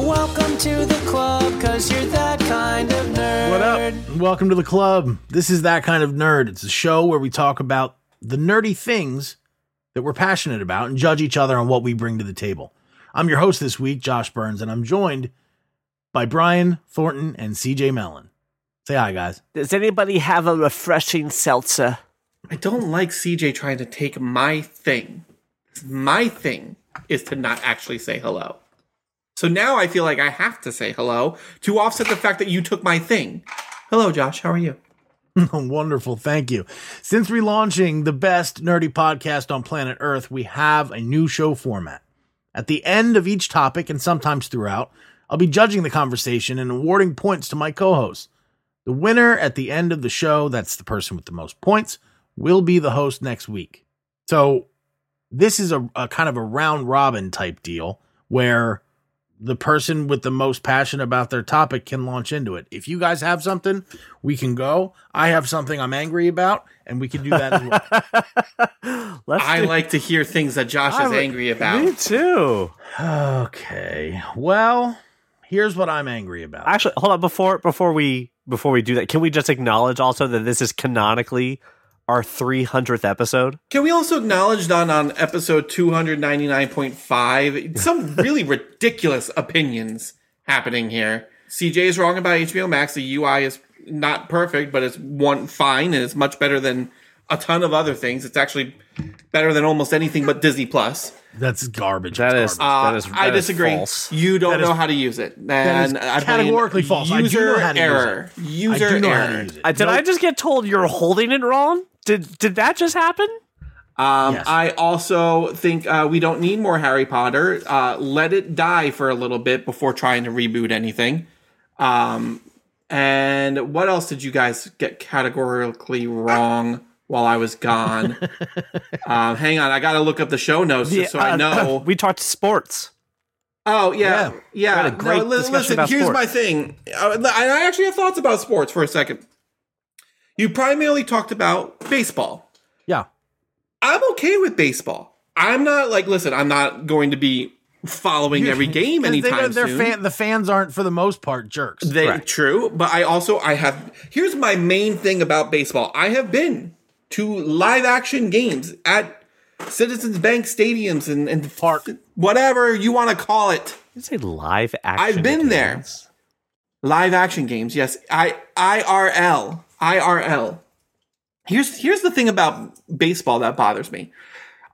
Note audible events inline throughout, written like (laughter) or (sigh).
Welcome to the club, cause you're that kind of nerd. What up? Welcome to the club. This is That Kind of Nerd. It's a show where we talk about the nerdy things that we're passionate about and judge each other on what we bring to the table. I'm your host this week, Josh Burns, and I'm joined by Brian Thornton and CJ Mellon. Say hi, guys. Does anybody have a refreshing seltzer? I don't like CJ trying to take my thing. My thing is to not actually say hello. So now I feel like I have to say hello to offset the fact that you took my thing. Hello, Josh. How are you? (laughs) Wonderful. Thank you. Since relaunching the best nerdy podcast on planet Earth, we have a new show format. At the end of each topic, and sometimes throughout, I'll be judging the conversation and awarding points to my co hosts. The winner at the end of the show, that's the person with the most points, will be the host next week. So this is a, a kind of a round robin type deal where the person with the most passion about their topic can launch into it. If you guys have something, we can go. I have something I'm angry about, and we can do that as well. (laughs) Let's I do- like to hear things that Josh I is would- angry about. Me too. okay. Well, here's what I'm angry about. Actually, hold on before before we before we do that. Can we just acknowledge also that this is canonically our 300th episode? Can we also acknowledge that on episode 299.5, some (laughs) really ridiculous opinions happening here. CJ is wrong about HBO Max. The UI is not perfect, but it's one fine and it's much better than a ton of other things. It's actually better than almost anything but Disney Plus. That's garbage. That It's is- garbage. Uh, That is- I that is disagree. false. You don't That is- know how to use it. And that is I categorically false. I do User know how to use error. it. User I do know error. how to use it. Did Nope. I just get told you're holding it wrong? Did did that just happen? Um, Yes. I also think uh, we don't need more Harry Potter. Uh, let it die for a little bit before trying to reboot anything. Um, and what else did you guys get categorically wrong while I was gone? um, (laughs) hang on, I got to look up the show notes just so I Uh, know. (laughs) we talked sports. Oh yeah, Yeah. yeah. A great no, discussion listen, about here's sports. my thing. Uh, I I actually have thoughts about sports for a second. You primarily talked about baseball. Yeah. I'm okay with baseball. I'm not like, listen, I'm not going to be following every (laughs) game they anytime don't- they're soon. fan, the fans aren't, for the most part, jerks. they Correct. true, but I also I have. Here's my main thing about baseball. I have been to live action games at Citizens Bank stadiums and and Park. whatever you want to call it. You say live action? I've been there. Live action games, yes. I IRL. IRL. Here's here's the thing about baseball that bothers me.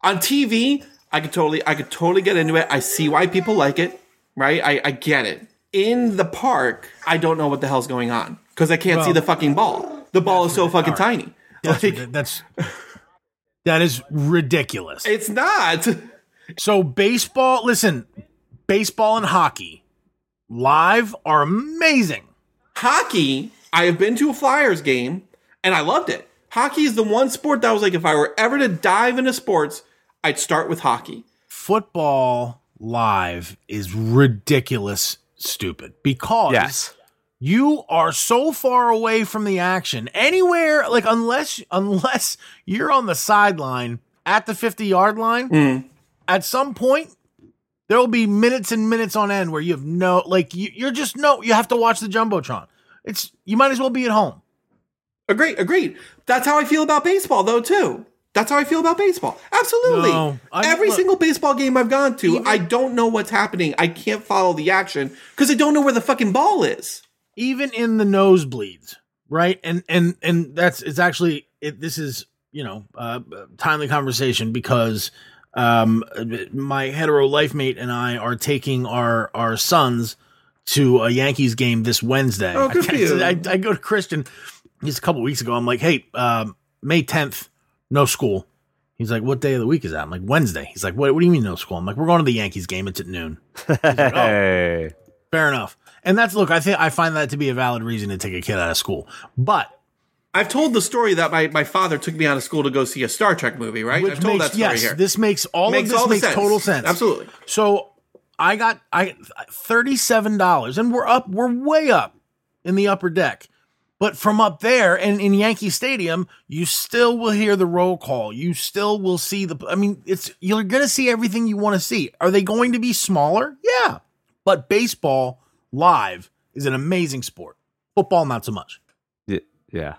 On TV, I could totally I could totally get into it. I see why people like it, right? I, I get it. In the park, I don't know what the hell's going on because I can't see the fucking ball. The ball is so fucking tiny. That's, Like, that's that is ridiculous. it's not. So baseball, listen, baseball and hockey live are amazing. Hockey, I have been to a Flyers game and I loved it. Hockey is the one sport that was like, if I were ever to dive into sports, I'd start with hockey. Football live is ridiculous stupid because Yes. you are so far away from the action anywhere like unless unless you're on the sideline at the 50 yard line hmm. at some point there will be minutes and minutes on end where you have no like you, you're just no you have to watch the jumbotron it's you might as well be at home Agreed, agreed. That's how I feel about baseball, though, too. That's how I feel about baseball. Absolutely. No, I- Every look- single baseball game I've gone to, I don't know what's happening. I can't follow the action because I don't know where the fucking ball is. even in the nosebleeds, right? And and and that's it's actually it, this is you know uh, timely conversation because um my hetero life mate and I are taking our our sons to a Yankees game this Wednesday. Oh, good for I, you. I, I go to Christian just a couple weeks ago. I'm like, hey, um, May 10th, no school. He's like, what day of the week is that? I'm like, Wednesday. He's like, what, what do you mean no school? I'm like, we're going to the Yankees game. It's at noon. Hey. Fair enough. And that's look, I think I find that to be a valid reason to take a kid out of school. But I've told the story that my, my father took me out of school to go see a Star Trek movie, right? which I've told makes that story yes, here. this makes all Makes of this makes sense. total sense. Absolutely. So I got I thirty seven dollars, and we're up, we're way up in the upper deck. But from up there and in Yankee Stadium, you still will hear the roll call. You still will see the. I mean, it's you're going to see everything you want to see. Are they going to be smaller? Yeah, But baseball live is an amazing sport. Football, not so much. Y- yeah.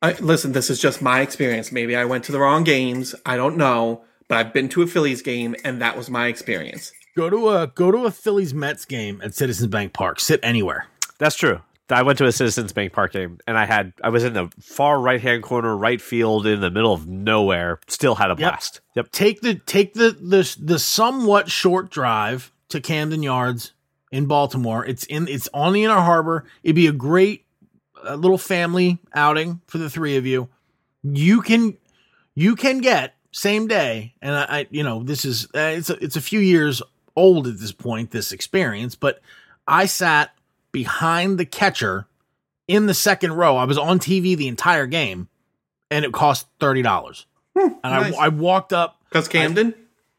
I, listen, this is just my experience. Maybe I went to the wrong games. I don't know, but I've been to a Phillies game, and that was my experience. Go to a go to a Phillies Mets game at Citizens Bank Park. Sit anywhere. That's true. I went to a Citizens Bank Park game and I had I was in the far right hand corner, right field in the middle of nowhere. Still had a blast. Yep. Take the take the the the somewhat short drive to Camden Yards in Baltimore. It's in it's on the Inner Harbor. It'd be a great uh, little family outing for the three of you. You can you can get same day, and I, I you know this is uh, it's a, it's a few years old at this point this experience, but I sat behind the catcher in the second row. I was on TV the entire game, and it cost thirty dollars. and nice. I, I walked up Because Camden?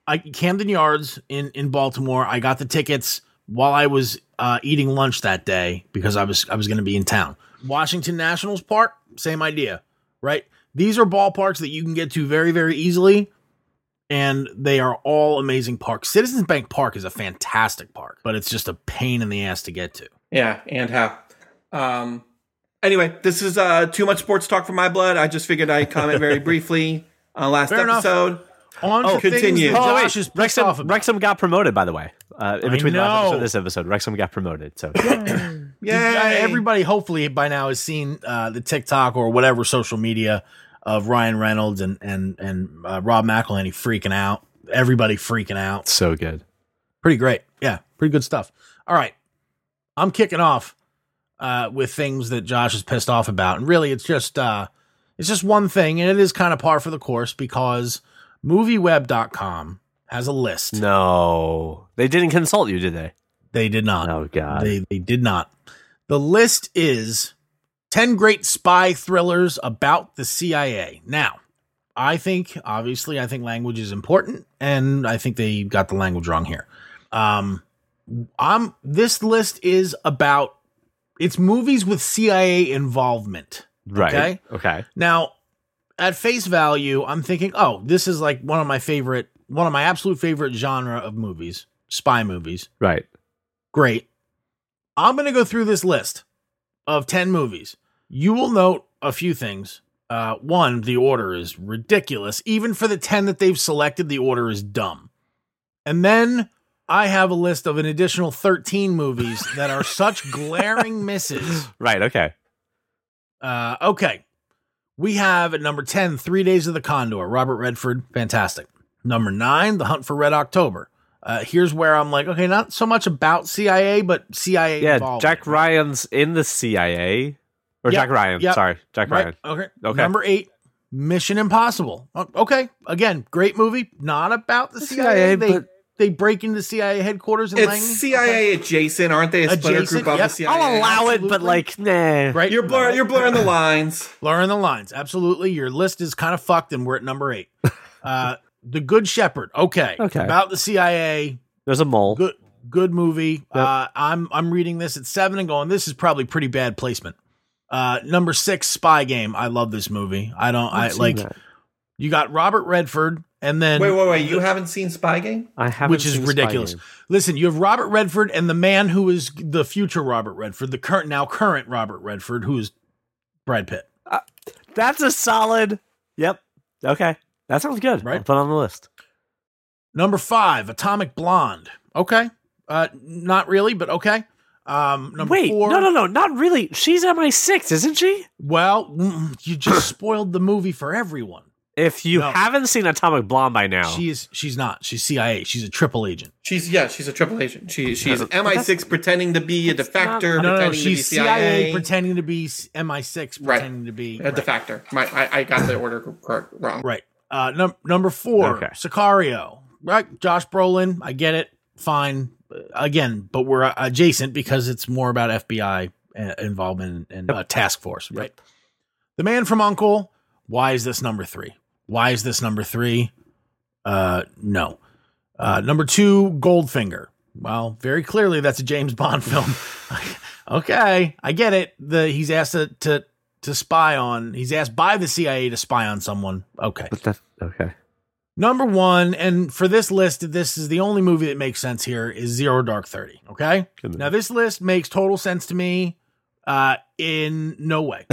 I Camden Yards in in Baltimore. I got the tickets while I was uh, eating lunch that day because I was I was going to be in town. Washington Nationals Park, same idea, right? These are ballparks that you can get to very very easily, and they are all amazing parks. Citizens Bank Park is a fantastic park, but it's just a pain in the ass to get to. Yeah, and how? Um, anyway, this is uh, too much sports talk for my blood. I just figured I'd comment very (laughs) briefly on last Fair enough. episode. On Oh, continue. Oh, Josh wait. is pissed Wrexham, off about. Wrexham got promoted, by the way. Uh, in between the last episode this episode, Wrexham got promoted. So Did- Yay! uh, everybody hopefully by now has seen uh, the TikTok or whatever social media of Ryan Reynolds and and and uh, Rob McElhenney freaking out. Everybody freaking out. so good. Pretty great. Yeah, pretty good stuff. All right, I'm kicking off uh, with things that Josh is pissed off about, and really, it's just uh, it's just one thing, and it is kind of par for the course because MovieWeb.com has a list. No, they didn't consult you, did they? They did not. Oh God. They they did not. The list is 10 great spy thrillers about the CIA. Now, I think obviously I think language is important and I think they got the language wrong here. Um I'm this list is about it's movies with CIA involvement. right. okay. Okay. Now, at face value, I'm thinking, "Oh, this is like one of my favorite one of my absolute favorite genre of movies, spy movies." Right. Great. I'm going to go through this list of 10 movies. You will note a few things. Uh, one, the order is ridiculous. Even for the 10 that they've selected, the order is dumb. And then I have a list of an additional 13 movies that are such (laughs) glaring misses. Right. Okay. Uh, okay. We have at number 10, Three Days of the Condor, Robert Redford. Fantastic. Number nine, The Hunt for Red October. Uh, here's where I'm like, okay, not so much about CIA, but CIA. Yeah. involvement, Jack? Ryan's in the CIA, or Yep, Jack Ryan. yep, Sorry, Jack Right? Ryan. Okay. Okay. Number eight, Mission Impossible. Okay. Again, great movie. Not about the, The CIA. CIA, they, but- they break into CIA headquarters in It's Langley. CIA adjacent, aren't they? A splinter Adjacent, group of yep. the CIA. I'll allow it, but like, nah. Right. You're blur- you're blurring the (clears throat) lines. Blurring the lines. Absolutely. Your list is kind of fucked, and we're at number eight. (laughs) Uh, the Good Shepherd. Okay. Okay. About the CIA. There's a mole. Good. Good movie. Uh, I'm I'm reading this at seven and going. This is probably pretty bad placement. Uh, number six, Spy Game. I love this movie. I don't. I I've seen like. that. You got Robert Redford, and then Wait, wait, wait. You haven't seen Spy Game? I haven't which is seen Spy ridiculous. Game. Listen, you have Robert Redford and the man who is the future Robert Redford, the current now current Robert Redford, who is Brad Pitt. That's a solid. Yep. Okay. That sounds good. Right. I'll put on the list. Number five, Atomic Blonde. Okay, uh, not really, but okay. Um, number Wait, four. no, no, no, not really. She's MI6, isn't she? Well, you just (clears throat) spoiled the movie for everyone. If you No. haven't seen Atomic Blonde by now, she's. She's not. She's CIA. She's a triple agent. She's yeah, she's a triple agent. She she's MI6 pretending to be a defector, not- No, no, no pretending to be she's CIA. CIA pretending to be MI6, Right. pretending to be a defector. My, I, I got the order correct, wrong. Right. Uh, num- number four, Okay. Sicario. Right. Josh Brolin. I get it. Fine. Again, but we're uh, adjacent because it's more about FBI uh, involvement and uh, task force. Right. The Man from Uncle. Why is this number three? Why is this number three? Uh, no. Uh, number two, Goldfinger. Well, very clearly that's a James Bond (laughs) film. (laughs) okay, I get it. The he's asked to, to to spy on. He's asked by the CIA to spy on someone. Okay. but that okay. Number one, and for this list, this is the only movie that makes sense here, is Zero Dark Thirty. Okay. Now this list makes total sense to me. Uh, in no way.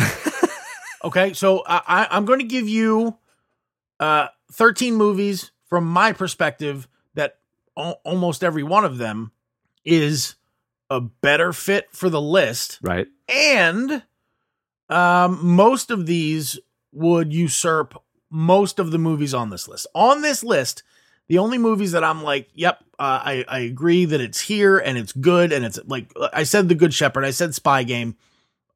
(laughs) okay, so I, I, I'm going to give you uh 13 movies from my perspective that al- almost every one of them is a better fit for the list Right. and um, most of these would usurp most of the movies on this list. On this list, the only movies that I'm like, yep, uh, I I agree that it's here and it's good and it's like I said, The Good Shepherd, I said Spy Game.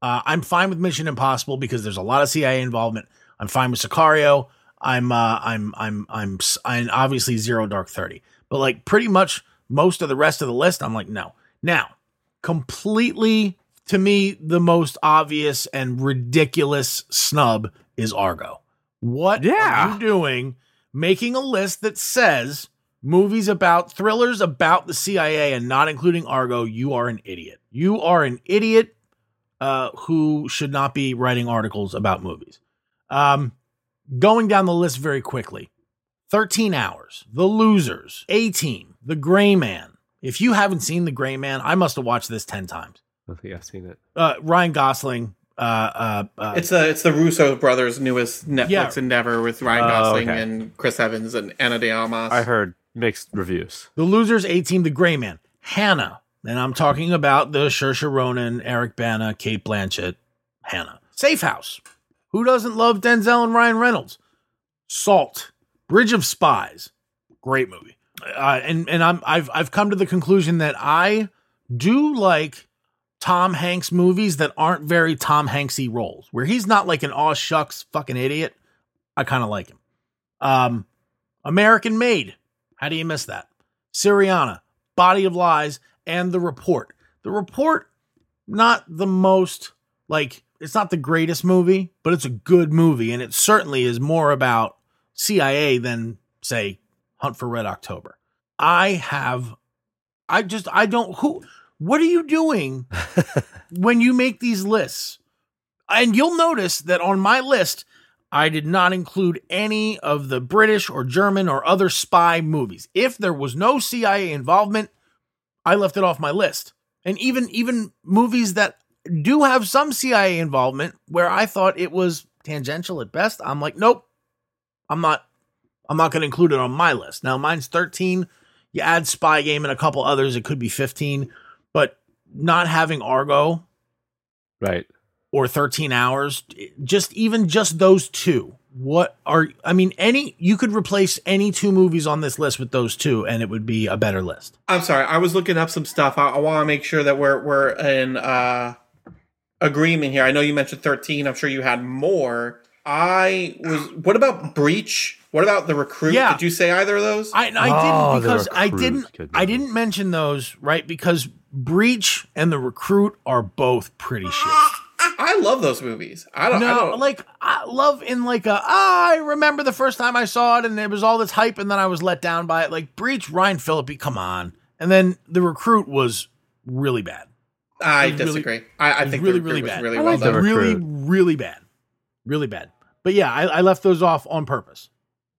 Uh, I'm fine with Mission Impossible because there's a lot of CIA involvement. I'm fine with Sicario. I'm uh, I'm I'm I'm I'm obviously Zero Dark Thirty, but like pretty much most of the rest of the list, I'm like no. Now, completely to me, the most obvious and ridiculous snub is Argo. What Yeah. are you doing making a list that says movies about thrillers about the CIA and not including Argo? You are an idiot. You are an idiot uh, who should not be writing articles about movies. Um, going down the list very quickly 13 Hours, The Losers, 18, The Gray Man. If you haven't seen The Gray Man, I must have watched this 10 times I think I've seen it. uh, Ryan Gosling. Uh, uh, uh, It's the it's the Russo brothers' newest Netflix Yeah. endeavor with Ryan Oh, Gosling okay. and Chris Evans and Ana de Armas. I heard mixed reviews. the losers, 18, The Gray Man, Hanna, and I'm talking about the Saoirse Ronan, Eric Bana, Cate Blanchett, Hanna. Safe House. Who doesn't love Denzel and Ryan Reynolds? Salt, Bridge of Spies, great movie. Uh, and and I'm I've I've come to the conclusion that I do like Tom Hanks movies that aren't very Tom Hanksy roles, where he's not like an aw shucks fucking idiot. I kind of like him. Um, American Made. How do you miss that? Syriana, Body of Lies, and The Report. The Report, not the most like it's not the greatest movie, but it's a good movie, and it certainly is more about CIA than say Hunt for Red October. I have, I just I don't who. What are you doing (laughs) when you make these lists? And you'll notice that on my list, I did not include any of the British or German or other spy movies. If there was no CIA involvement, I left it off my list. And even even movies that do have some CIA involvement where I thought it was tangential at best, I'm like, nope. I'm not I'm not going to include it on my list. Now mine's 13. You add Spy Game and a couple others, it could be 15, but not having Argo Right. or 13 hours just even just those two what are i mean any you could replace any two movies on this list with those two and it would be a better list I'm sorry, I was looking up some stuff. I, I want to make sure that we're we're in uh, agreement here. I know you mentioned 13. I'm sure you had more. I was. What about Breach? What about the recruit? Yeah. Did you say either of those? i, I Oh, didn't The because i didn't i didn't mention those right because breach and the recruit are both pretty shit I love those movies. I don't. know. like i love in like a ah, i remember the first time i saw it and there was all this hype and then i was let down by it like breach ryan phillippe come on and then the recruit was really bad I It was really- disagree. I, I think really, the really recruit was bad. really I well like The done. really, really bad, really bad. But yeah, I, I left those off on purpose.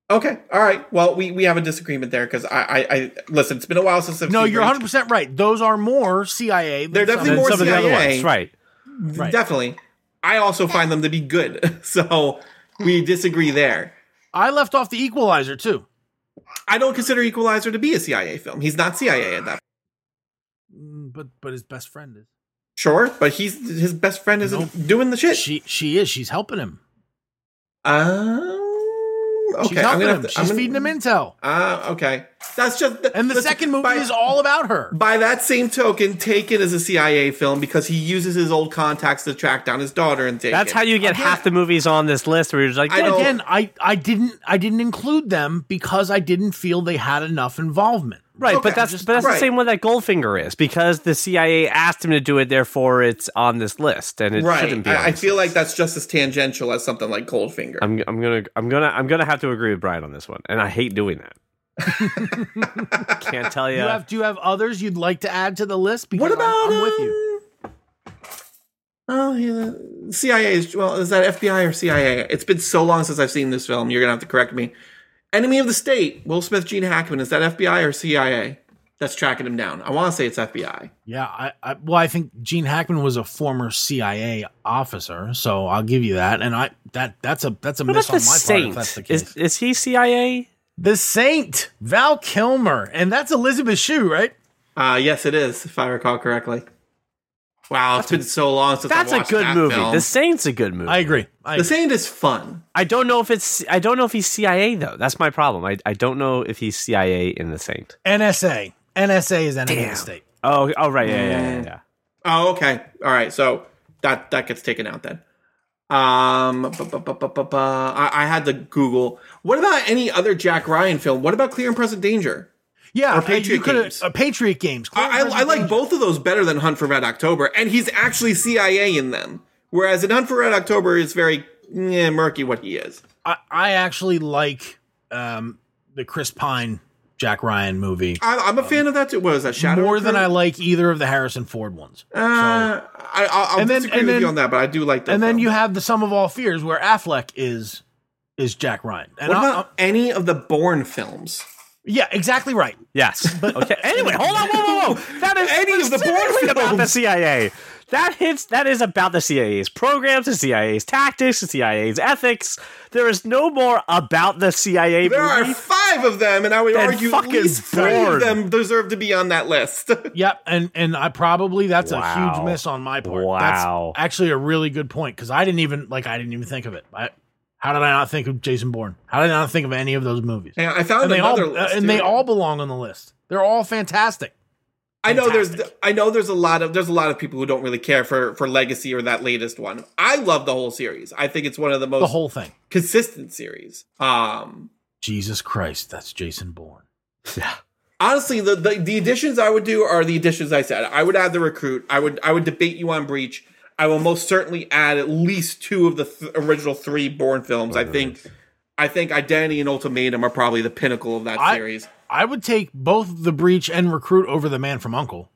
Okay, all right. Well, we, we have a disagreement there because I, I I listen. It's been a while since I've No, you're 100 percent right. Those are more CIA. Than They're definitely more some of the other CIA. ones. Right. Right. Definitely. I also find them to be good. (laughs) So we disagree there. I left off the Equalizer too. I don't consider Equalizer to be a CIA film. He's not CIA at that. Mm, But but his best friend is. Sure, but he's his best friend isn't Nope. doing the shit. She she is. She's helping him. Um, okay, She's I'm helping gonna him. to, She's I'm gonna- feeding him intel. Uh, okay, that's just. And the listen, second movie by, is all about her. By that same token, Taken it as a CIA film because he uses his old contacts to track down his daughter and take That's it. how you get Again- half the movies on this list where you're just like, I Again, I I didn't I didn't include them because I didn't feel they had enough involvement. Right, Okay, but that's just- but that's right. the same one that Goldfinger is because the CIA asked him to do it, therefore it's on this list, and it right. shouldn't be. on I, I feel list. like that's just as tangential as something like Goldfinger. I'm I'm gonna I'm gonna I'm gonna have to agree with Brian on this one, and I hate doing that. (laughs) Can't tell you. You have do you have others you'd like to add to the list? Because what about? I'm, I'm with you. um, Oh yeah, CIA is well. Is that FBI or CIA? It's been so long since I've seen this film. You're gonna have to correct me. Enemy of the State. Will Smith, Gene Hackman. Is that FBI or CIA that's tracking him down? I want to say it's FBI. Yeah, I, I well, I think Gene Hackman was a former CIA officer, so I'll give you that. And I that that's a that's a What miss about on the my part Saint? if that's the case. Is, is he CIA? the Saint, Val Kilmer, and that's Elizabeth Shue, right? Uh, yes, it is, if I recall correctly. Wow, it's been so long since That's I a watched good that movie. film. The Saint's a good movie. I agree. I the agree. Saint is fun. I don't know if it's. I don't know if he's CIA though. That's my problem. I, I don't know if he's CIA in the Saint. NSA. NSA is enemy of Damn. the state. Oh, oh right, yeah, yeah, yeah, yeah. Oh, okay. All right. So that that gets taken out then. Um, bu- bu- bu- bu- bu- bu- I, I had to Google. What about any other Jack Ryan film? What about Clear and Present Danger? Yeah, Or Patriot you Games. Uh, Patriot games. I, I, I like both of those better than Hunt for Red October, and he's actually CIA in them. Whereas in Hunt for Red October, it's very eh, murky what he is. I, I actually like um, the Chris Pine Jack Ryan movie I, I'm a fan of that too. What is that? Shadow more than I like either of the Harrison Ford ones. Uh, I, I'll, I'll And then- with then- you on that, but I do like that. and then you have the Sum of All Fears, where Affleck is is Jack Ryan. And What I- about any of the Bourne films? Yeah, exactly right. Yes. (laughs) But okay. (laughs) Anyway, hold on. Whoa, whoa, whoa. That is Any of the Bourne specifically about the. CIA. That hits. That is about the CIA's programs, the CIA's tactics, the CIA's ethics. There is no more about the CIA. There are five of them, and I would argue at least three of them deserve to be on that list. (laughs) Yep, and and I probably that's a huge miss on my part. Wow. That's actually a really good point because I didn't even like I didn't even think of it. I, how did I not think of Jason Bourne? How did I not think of any of those movies? and I found And they all list, and they all belong on the list. They're all fantastic. I know there's. I know there's a lot of there's a lot of people who don't really care for for Legacy or that latest one. I love the whole series. I think it's one of the most The whole thing. consistent series. Um Jesus Christ, that's Jason Bourne. (laughs) Yeah. honestly the, the the additions I would do are the additions I said. I would add the recruit. I would I would debate you on Breach. I will most certainly add at least two of the th- original three Bourne films. I think I think Identity and Ultimatum are probably the pinnacle of that I- series. I would take both the Breach and Recruit over the Man from Uncle.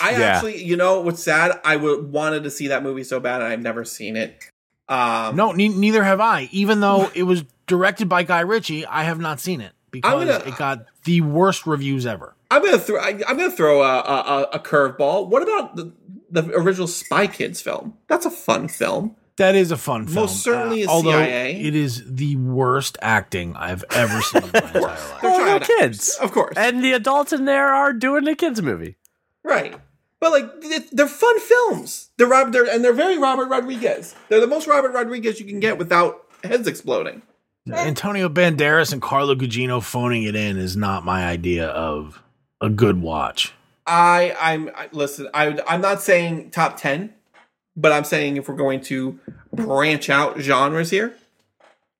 I Yeah. actually, you know, what's sad? I would wanted to see that movie so bad, and I've never seen it. Um, No, ne- neither have I. Even though it was directed by Guy Ritchie, I have not seen it because gonna- it got the worst reviews ever. I'm gonna throw. I, I'm gonna throw a a, a, a curveball. What about the the original Spy Kids film? That's a fun film. That is a fun film. Most certainly is uh, although CIA. it is the worst acting I've ever seen in my (laughs) entire life. They're Oh, kids. actors, of course, And the adults in there are doing a kids movie. right? But like, they're fun films. They're Robert, they're, and they're very Robert Rodriguez. They're the most Robert Rodriguez you can get without heads exploding. Antonio Banderas and Carla Gugino phoning it in is not my idea of a good watch. I I'm I, listen. I I'm not saying top ten, but I'm saying if we're going to branch out genres here,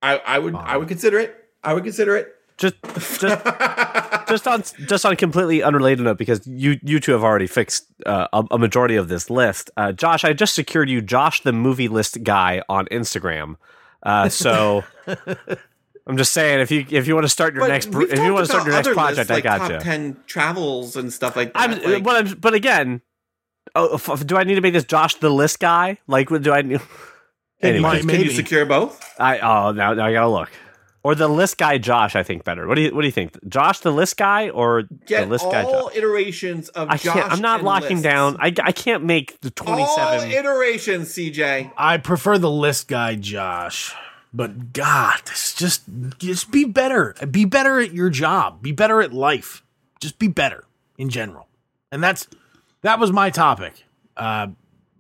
I I would I would consider it. I would consider it. Just, just, (laughs) just on, just on completely unrelated note, because you, you two have already fixed uh, a, a majority of this list. Uh, Josh, I just secured you, Josh, the movie list guy on Instagram. Uh, so (laughs) I'm just saying, if you if you want to start your But next, if you want to start your next project, lists, I like got top you. ten travels and stuff like that. I'm, like- but, I'm, but again, oh, f- do I need to make this Josh the list guy? Like, do I? can, Anyway, you, can you secure both? I oh now, now I gotta look. Or the list guy Josh, I think better. What do you what do you think? Josh the list guy or Get the list guy all iterations of I Josh. can't. I'm not and locking lists. down. I, I can't make the all 27. iterations. CJ. I prefer the list guy, Josh. But God, just just be better. Be better at your job. Be better at life. Just be better in general. And that's that was my topic. Uh,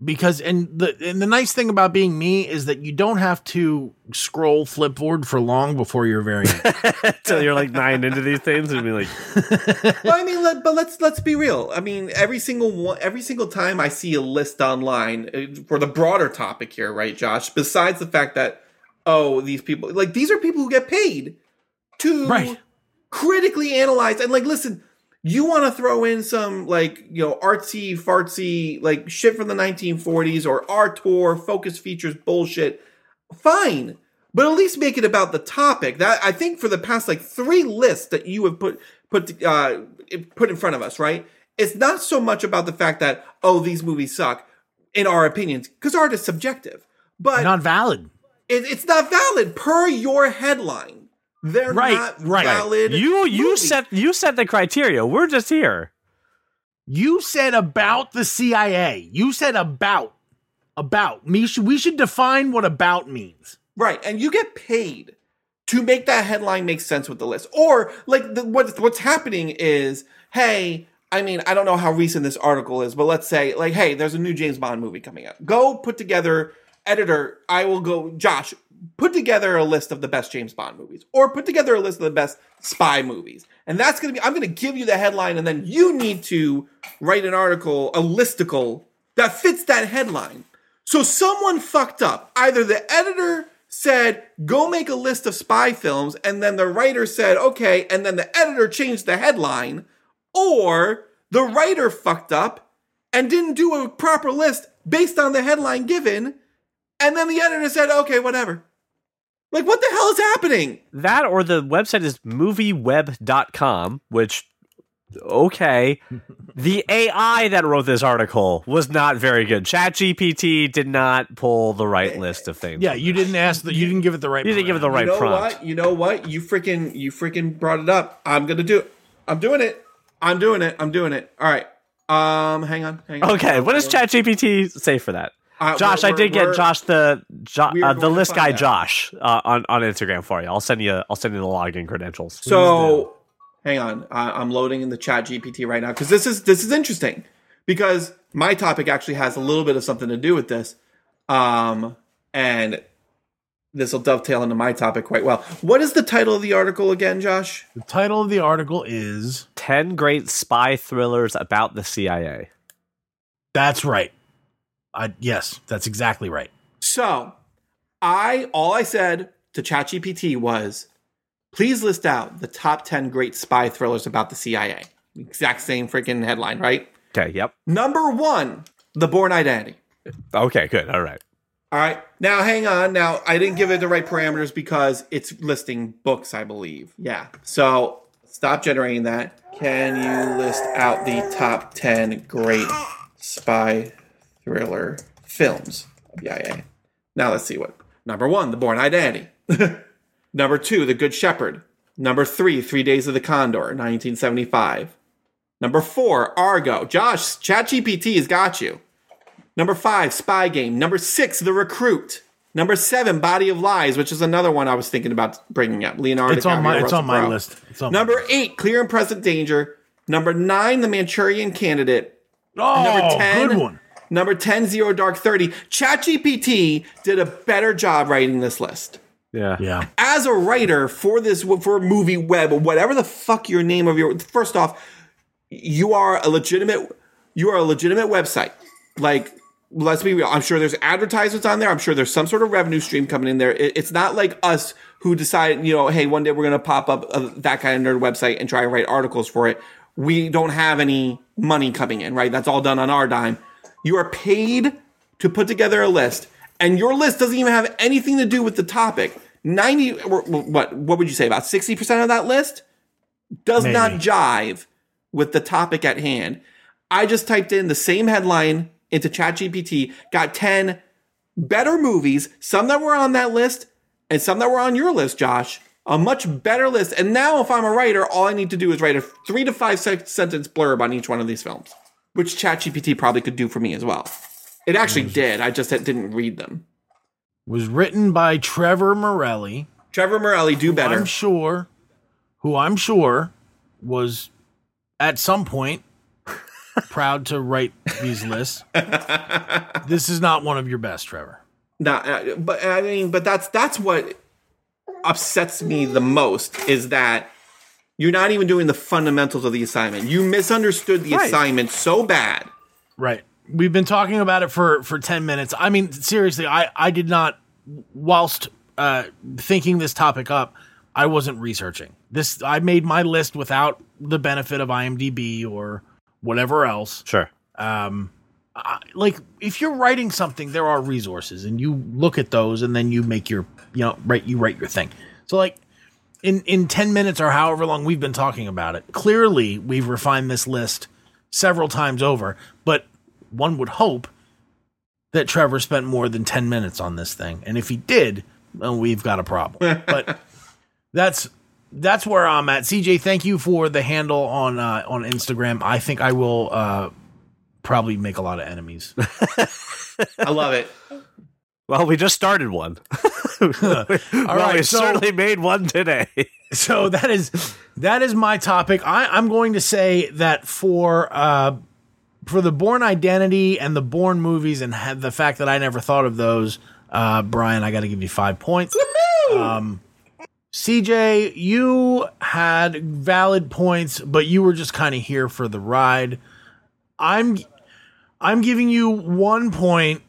because and the and the nice thing about being me is that you don't have to scroll flipboard for long before you're very (laughs) Until you're like nine into these things and be like, (laughs) well, I mean, let, but let's let's be real. I mean, every single one, every single time I see a list online uh, for the broader topic here, right, Josh? Besides the fact that oh, these people, like these are people who get paid to Right. critically analyze and like listen. You want to throw in some like you know artsy fartsy like shit from the 1940s or auteur focus features bullshit. Fine, but at least make it about the topic. That I think for the past like three lists that you have put put uh, put in front of us, right? It's not so much about the fact that oh these movies suck in our opinions because art is subjective, but not valid. It, it's not valid per your headline. they're Right, not right. valid. You you movies. set you set the criteria. We're just here. You said about the CIA. You said about. About. Me should we should define what about means. Right, and you get paid to make that headline make sense with the list. Or like the, what's what's happening is, hey, I mean, I don't know how recent this article is, but let's say like, hey, there's a new James Bond movie coming out. Go put together, editor. I will go, Josh. Put together a list of the best James Bond movies, or put together a list of the best spy movies, and that's gonna be. I'm gonna give you the headline, and then you need to write an article, a listicle that fits that headline. So someone fucked up. Either the editor said, go make a list of spy films, and then the writer said, okay, and then the editor changed the headline, or the writer fucked up and didn't do a proper list based on the headline given, and then the editor said, okay, whatever. Like, what the hell is happening? That or the website is movieweb.com, which okay. (laughs) the AI that wrote this article was not very good. ChatGPT did not pull the right list of things. Yeah, you didn't ask the you didn't give it the right You didn't give it the right you know prompt. what? You know what? You freaking, you freaking brought it up. I'm gonna do it. I'm doing it. I'm doing it. I'm doing it. All right. Um, hang on. Hang on. Okay, what does ChatGPT say for that? Uh, Josh, we're- I did get Josh the jo- uh, the list guy out. Josh uh, on on Instagram for you. I'll send you I'll send you the login credentials. So, hang on. I, I'm loading in the ChatGPT right now because this is this is interesting because my topic actually has a little bit of something to do with this, um, and this will dovetail into my topic quite well. What is the title of the article again, Josh? The title of the article is 10 great spy thrillers about the CIA. That's right. I yes, that's exactly right. So, I all I said to ChatGPT was, please list out the top ten great spy thrillers about the CIA. Exact same freaking headline, right? Okay, yep. Number one, The Bourne Identity. Okay, good. All right. All right. Now, hang on. Now, I didn't give it the right parameters because it's listing books, I believe. Yeah. So, stop generating that. Can you list out the top 10 great spy thriller films of CIA? Now, let's see what. Number one, The Bourne Identity. (laughs) Number two, The Good Shepherd. Number three, Three Days of the Condor, 1975. Number four, Argo. Josh, ChatGPT has got you. Number five, Spy Game. Number six, The Recruit. Number seven, Body of Lies, which is another one I was thinking about bringing up. Leonardo It's on DiCaprio, my it's on my list. It's on my Number list. eight, Clear and Present Danger. Number nine, The Manchurian Candidate. Oh, number 10. good one. Number 10, Zero Dark 30. ChatGPT did a better job writing this list. Yeah. Yeah. As a writer for this, for MovieWeb, whatever the fuck your name of your, first off, you are a legitimate, you are a legitimate website. Like, let's be real. I'm sure there's advertisements on there. I'm sure there's some sort of revenue stream coming in there. It- it's not like us who decide, you know, hey, one day we're going to pop up a, that kind of nerd website and try to write articles for it. We don't have any money coming in, right? That's all done on our dime. You are paid to put together a list, and your list doesn't even have anything to do with the topic. 90, what, what would you say? About 60% of that list does Maybe. not jive with the topic at hand. I just typed in the same headline into ChatGPT, got 10 better movies, some that were on that list and some that were on your list, Josh. A much better list. And now, if I'm a writer, all I need to do is write a three to five sentence blurb on each one of these films, which ChatGPT probably could do for me as well. It actually did. I just didn't read them. Was written by Trevor Morelli. Trevor Morelli, do better. I'm sure, who I'm sure was at some point (laughs) proud to write these lists. this is not one of your best, Trevor. Not, uh, but I mean, but that's that's what upsets me the most is that you're not even doing the fundamentals of the assignment. You misunderstood the Right. assignment so bad. Right. We've been talking about it for for 10 minutes. I mean, seriously, I I did not whilst uh thinking this topic up, I wasn't researching. This I made my list without the benefit of IMDb or whatever else. Sure. um I- like if you're writing something there are resources and you look at those and then you make your you know write you write your thing so like in in 10 minutes or however long we've been talking about it clearly we've refined this list several times over but one would hope that Trevor spent more than 10 minutes on this thing and if he did well, we've got a problem (laughs) but that's that's where I'm at. CJ, thank you for the handle on uh, on Instagram. I think I will uh, probably make a lot of enemies. (laughs) I love it. Well, we just started one. (laughs) All well, right, we so- certainly made one today. (laughs) so that is that is my topic. I, I'm going to say that for uh, for the Bourne Identity and the Bourne movies, and the fact that I never thought of those, uh, Brian, I got to give you five points. Um, CJ, you had valid points, but you were just kind of here for the ride. I'm I'm giving you one point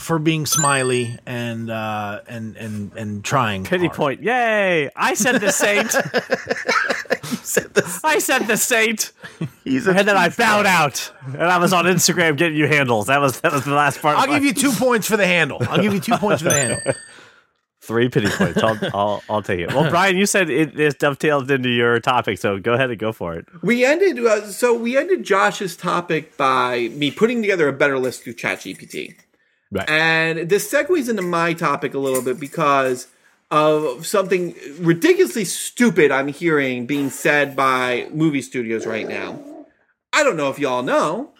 for being smiley and uh, and and and trying. Pity hard. point. Yay! I said the saint. (laughs) I said the saint. He's a And then I bowed out. And I was on Instagram getting you handles. That was that was the last part. I'll of my- give you two points for the handle. I'll give you two points for the handle. (laughs) three pity points. I'll, I'll I'll take it. Well, Brian, you said it is dovetailed into your topic, so go ahead and go for it. We ended uh, so we ended Josh's topic by me putting together a better list through ChatGPT. Right. And this segues into my topic a little bit because of something ridiculously stupid I'm hearing being said by movie studios right now. I don't know if y'all know,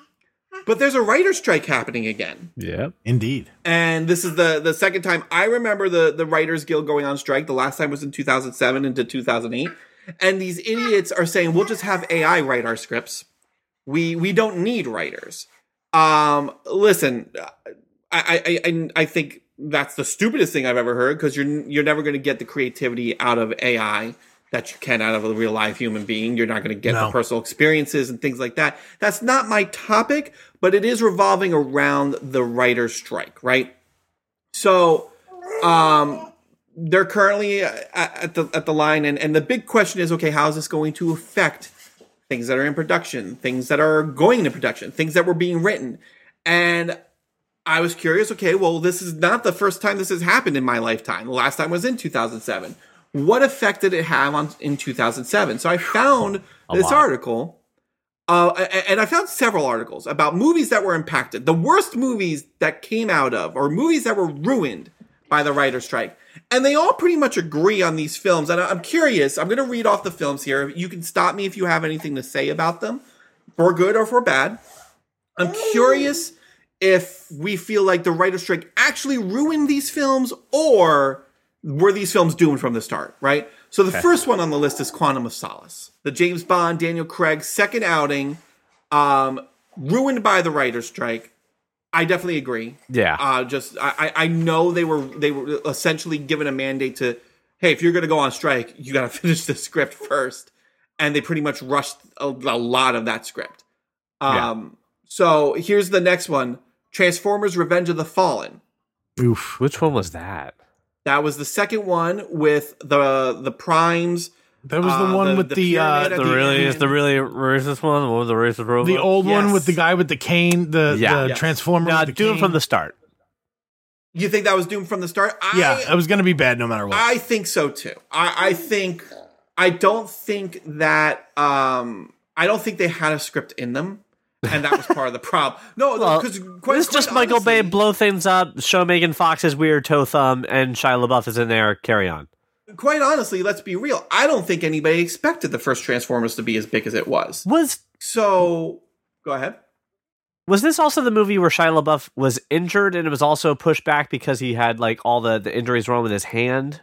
but there's a writer's strike happening again. Yeah. Indeed. And this is the the second time I remember the the Writers Guild going on strike. The last time was in 2007 into 2008. And these idiots are saying we'll just have AI write our scripts. We we don't need writers. Um, listen, I I I, I think that's the stupidest thing I've ever heard because you're you're never going to get the creativity out of AI that you can out of a real live human being. You're not going to get No. the personal experiences and things like that. That's not my topic, but it is revolving around the writer's strike, right? So, um, they're currently at, at the at the line, and and the big question is, okay, how is this going to affect things that are in production, things that are going into production, things that were being written, and I was curious. Okay, well, this is not the first time this has happened in my lifetime. The last time was in 2007. What effect did it have on in 2007? So I (sighs) found this lot. article. Uh, and I found several articles about movies that were impacted, the worst movies that came out of, or movies that were ruined by the writer's strike. And they all pretty much agree on these films. And I'm curious, I'm going to read off the films here. You can stop me if you have anything to say about them, for good or for bad. I'm curious if we feel like the writer's strike actually ruined these films or were these films doomed from the start, right? So the first one on the list is Quantum of Solace, the James Bond, Daniel Craig second outing, um, ruined by the writer's strike. I definitely agree. Yeah. Uh, just I, I know they were they were essentially given a mandate to, hey, if you're going to go on strike, you got to (laughs) finish the script first, and they pretty much rushed a, a lot of that script. Yeah. Um, so here's the next one: Transformers: Revenge of the Fallen. Oof. Which one was that? That was the second one with the the primes. That was Uh, the one the- with the the, uh, The the really end. is the really racist one. What was the racist robot? the old one with the guy with the cane, the, Yeah. the Yes. transformer. Now with the do it cane. from the start. You think that was doomed from the start? I, Yeah, it was going to be bad no matter what. I think so too. I, I think I don't think that um I don't think they had a script in them, and that was part of the problem. No, Well, because It's just Michael Bay blow things up, show Megan Fox's weird toe thumb, and Shia LaBeouf is in there. Carry on. Quite honestly, let's be real. I don't think anybody expected the first Transformers to be as big as it was. Was So go ahead. was this also the movie where Shia LaBeouf was injured and it was also pushed back because he had like all the, the injuries wrong with his hand?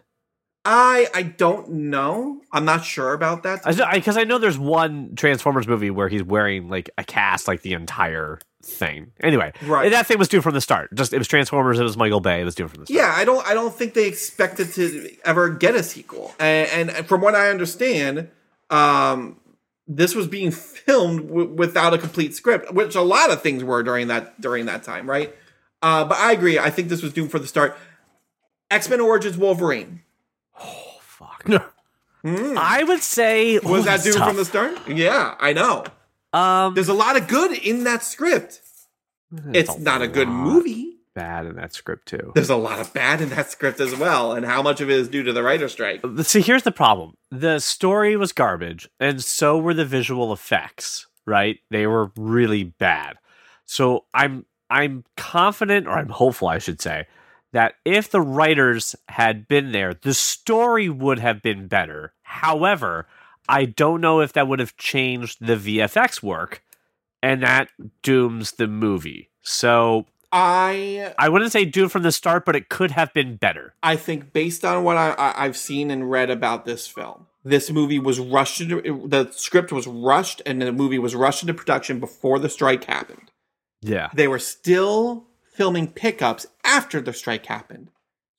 I I don't know. I'm not sure about that. Because I, know there's one Transformers movie where he's wearing like a cast like the entire thing. Anyway, Right. that thing was due from the start. Just it was Transformers. It was Michael Bay. It was due from the start. Yeah, I don't. I don't think they expected to ever get a sequel. And, and from what I understand, um, this was being filmed w- without a complete script, which a lot of things were during that during that time, right? Uh, but I agree. I think this was doomed for the start. X Men Origins Wolverine (laughs) Fuck. I would say was that doomed tough. from the start? Yeah, I know. Um, There's a lot of good in that script. It's not a good movie. bad in that script too. There's a lot of bad in that script as well, and how much of it is due to the writer strike? See, here's the problem. The story was garbage, and so were the visual effects, right? They were really bad. So I'm I'm confident, or I'm hopeful, I should say, that if the writers had been there, the story would have been better However, I don't know if that would have changed the VFX work, and that dooms the movie. So I I wouldn't say doomed from the start, but it could have been better. I think based on what I, I, I've seen and read about this film, this movie was rushed into the script was rushed and the movie was rushed into production before the strike happened. Yeah. They were still filming pickups after the strike happened.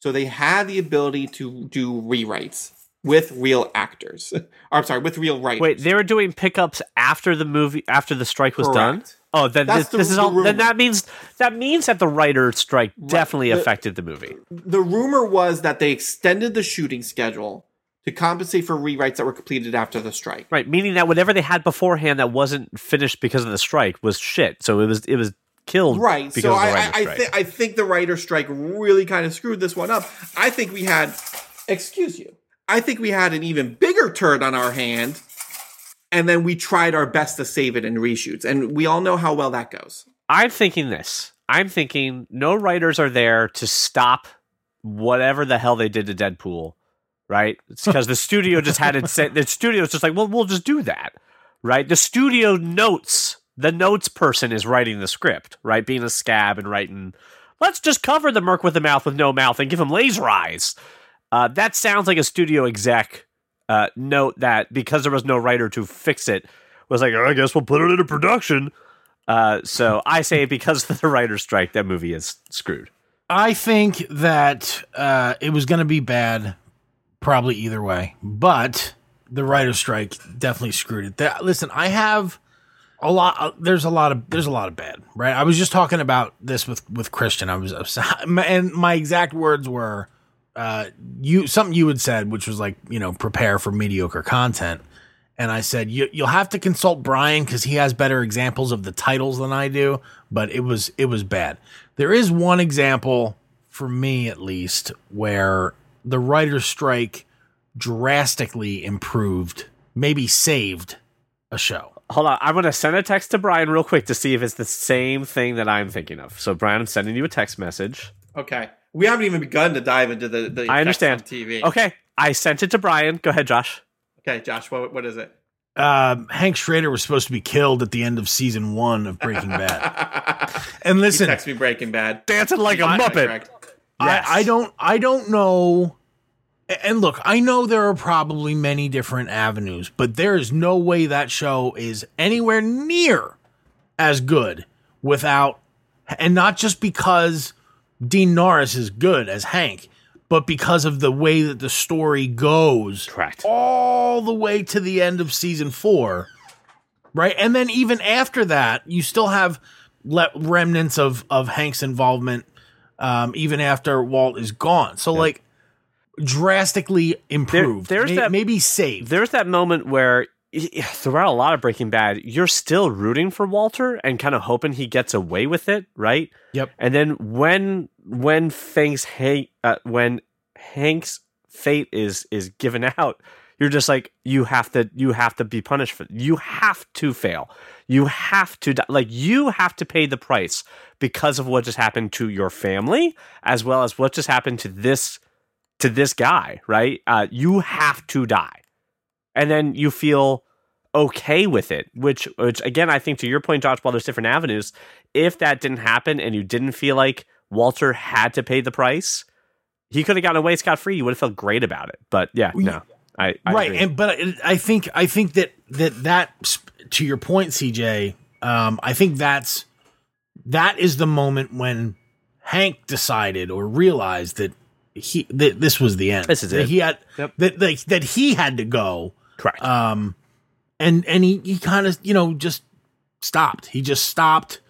So they had the ability to do rewrites with real actors. or (laughs) I'm sorry, with real writers. Wait, they were doing pickups after the movie after the strike was done. Oh, then That's this, the- this is all. rumor. Then that means that means that the writer strike definitely The- affected the movie. the rumor was that they extended the shooting schedule to compensate for rewrites that were completed after the strike. Right, meaning that whatever they had beforehand that wasn't finished because of the strike was shit. So it was it was killed Right. So I, I, I, think I think the writer strike really kind of screwed this one up. I think we had, excuse you, I think we had an even bigger turd on our hand, and then we tried our best to save it in reshoots, and we all know how well that goes. I'm thinking this. I'm thinking no writers are there to stop whatever the hell they did to Deadpool, right? It's because the studio just had it (laughs) set. The studio's just like, well, we'll just do that, right? The studio notes. The notes person is writing the script, right? Being a scab and writing, let's just cover the merc with a mouth with no mouth and give him laser eyes. Uh, that sounds like a studio exec uh, note that because there was no writer to fix it, was like, I guess we'll put it into production. Uh, so I say because (laughs) of the writer's strike, that movie is screwed. I think that uh, it was going to be bad, probably either way. But the writer's strike definitely screwed it. That, listen, I have a lot. Uh, there's a lot of there's a lot of bad. Right. I was just talking about this with with Christian. I was (laughs) and my exact words were, uh, you something you had said, which was like, you know, prepare for mediocre content. And I said, you, you'll have to consult Brian because he has better examples of the titles than I do. But it was it was bad. There is one example for me, at least, where the writer's strike drastically improved, maybe saved a show. Hold on, I'm gonna send a text to Brian real quick to see if it's the same thing that I'm thinking of. So Brian, I'm sending you a text message. Okay. We haven't even begun to dive into the, the I understand. on TV. Okay, I sent it to Brian. Go ahead, Josh. Okay, Josh, what, what is it? Uh, Hank Schrader was supposed to be killed at the end of season one of Breaking Bad. (laughs) And listen, Text me Breaking Bad. Dancing like a I- muppet. correct. I, I don't I don't know and look, I know there are probably many different avenues, but there is no way that show is anywhere near as good without and not just because Dean Norris is good as Hank, but because of the way that the story goes Correct. all the way to the end of season four, right? And then even after that, you still have le- remnants of of Hank's involvement, um, even after Walt is gone. So like drastically improved. there's May- that- maybe saved. There's that moment where throughout a lot of Breaking Bad, you're still rooting for Walter and kind of hoping he gets away with it, right? Yep. And then when when Hank's Hank uh, when Hank's fate is is given out, you're just like you have to you have to be punished for you have to fail. You have to die. like you have to pay the price because of what just happened to your family as well as what just happened to this to this guy, right? Uh, you have to die. And then you feel okay with it which which again i think to your point josh while there's different avenues if that didn't happen and you didn't feel like walter had to pay the price he could have gotten away scot-free. You would have felt great about it. But yeah no. i, I right agree. and but i think i think that that that to your point cj um i think that's that is the moment when hank decided or realized that he that this was the end This is that it. he had Yep. that, that that he had to go correct um and and he, he kind of you know just stopped he just stopped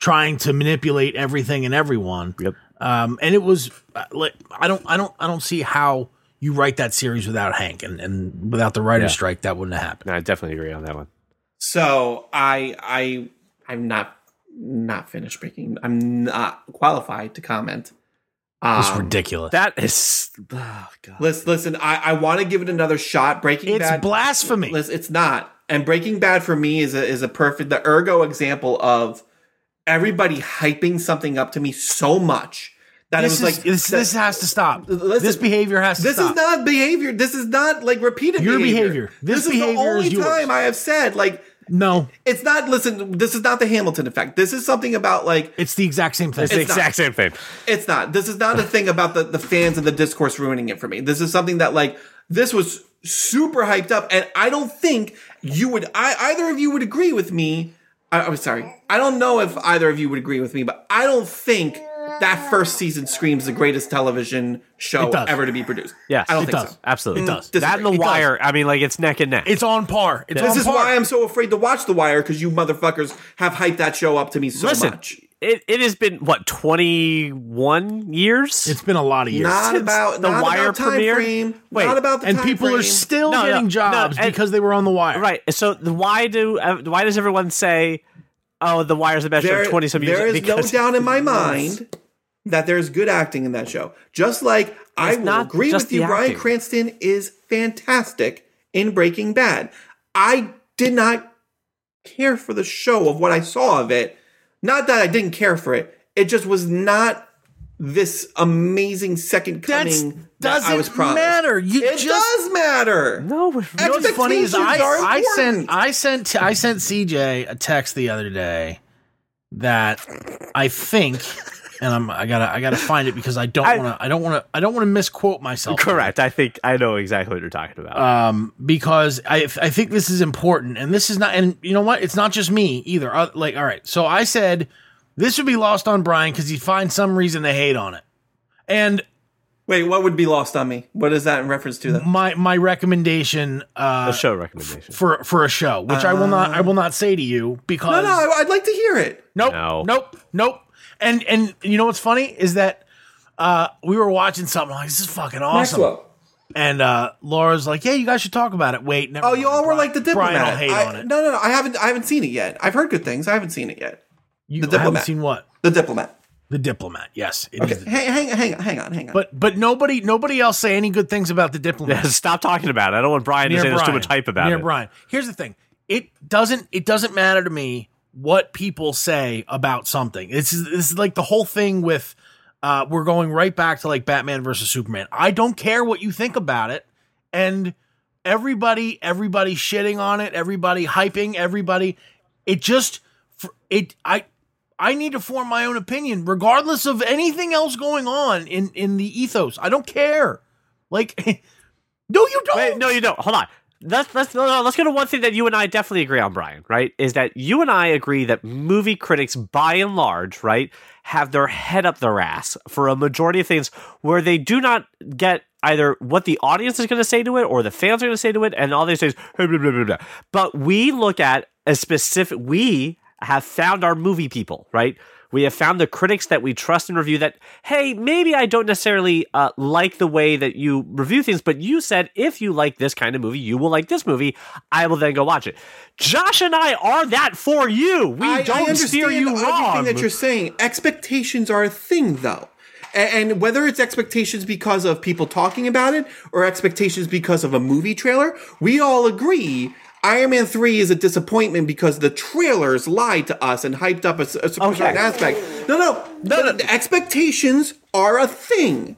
trying to manipulate everything and everyone Yep. um and it was uh, like i don't i don't i don't see how you write that series without hank and and without the writer's Yeah. strike that wouldn't have happened no, i definitely agree on that one So I I I'm not not finished breaking. I'm not qualified to comment. It's Um, ridiculous that is oh god Listen, listen. I, I want to give it another shot. Breaking it's Bad. It's blasphemy Listen, it's not. And Breaking Bad for me is a is a perfect the ergo example of everybody hyping something up to me so much That This, it was is, like this, that- this has to stop. Listen, this behavior has to This stop. is not behavior. This is not like repeated Your behavior. behavior. This is behavior the only is yours. time I have said like no, it's not. Listen, this is not the Hamilton effect. This is something about like it's the exact same thing. It's the It's not. exact same thing. It's not. This is not a thing about the, the fans and the discourse ruining it for me. This is something that like this was super hyped up, and I don't think you would. I either of you would agree with me. I, I'm sorry. I don't know if either of you would agree with me, but I don't think that first season screams the greatest television show ever to be produced. Yes, I don't it think does. so. Absolutely. It does. That and The It does. Wire, I mean, like, it's neck and neck. it's on par. It's This on is par. why I'm so afraid to watch The Wire because you motherfuckers have hyped that show up to me so Listen, much. It, it has been, what, 21 years? It's been a lot of years. Not since about The not Wire about time premiered? frame. Wait, not about the and time people are still No, no, getting no, jobs and- because they were on the wire. right. So the, why do uh, why does everyone say, oh, The Wire's the best show of 20 some years? there is no doubt in my (laughs) mind that there's good acting in that show. Just like I will agree with you, the Bryan. Cranston is fantastic in Breaking Bad. I did not care for the show of what I saw of it. Not that I didn't care for it. It just was not this amazing second That's coming that I was doesn't promised. matter. You It just does matter. No, You know what's funny is I, I sent. I sent I sent CJ a text the other day that I think and I'm I gotta I gotta find it because I don't want to I don't want to I don't want to misquote myself. correct. I think I know exactly what you're talking about. Um, because I I think this is important, and this is not, and you know what? It's not just me either. Uh, like, all right, so I said this would be lost on Brian because he finds some reason to hate on it, and Wait, what would be lost on me? What is that in reference to? Then? my my recommendation a uh, show recommendation. for for a show, which I will not I will not say to you because No, no, I- I'd like to hear it. Nope. No. Nope. Nope. And and you know what's funny is that uh we were watching something like this is fucking awesome. Maxwell. And uh Laura's like, Yeah, you guys should talk about it. Wait, never Oh, mind. you all were Brian- like the diplomat. Brian will hate I- on it. No, no, no. I haven't. I haven't seen it yet. I've heard good things. I haven't seen it yet. you the haven't diplomat. seen what? The diplomat. The diplomat. Yes. it Okay, is. hang, hang, hang, hang on, hang on. But but nobody nobody else say any good things about the diplomat. (laughs) Stop talking about it. I don't want Brian to near say there's too much hype about near it. Brian. Here's the thing. It doesn't it doesn't matter to me what people say about something. This is this is like the whole thing with uh we're going right back to like Batman versus Superman. I don't care what you think about it. And everybody everybody shitting on it, everybody hyping, everybody it just it I I need to form my own opinion regardless of anything else going on in in the ethos. I don't care. Like (laughs) no you don't. Wait, no, you don't. Hold on. Let's let's let's go to one thing that you and I definitely agree on, Brian. Right? Is that you and I agree that movie critics, by and large, right, have their head up their ass for a majority of things where they do not get either what the audience is going to say to it or the fans are going to say to it, and all these things. (laughs) blah, blah, blah. But we look at a specific. We have found our movie people, right? We have found the critics that we trust and review that, hey, maybe I don't necessarily uh, like the way that you review things, but you said if you like this kind of movie, you will like this movie. I will then go watch it. Josh and I are that for you. We I, don't I understand steer you everything wrong. that you're saying. Expectations are a thing, though. And whether it's expectations because of people talking about it or expectations because of a movie trailer, we all agree Iron Man 3 is a disappointment because the trailers lied to us and hyped up a certain Okay. aspect. No, no, no, no. the Expectations are a thing.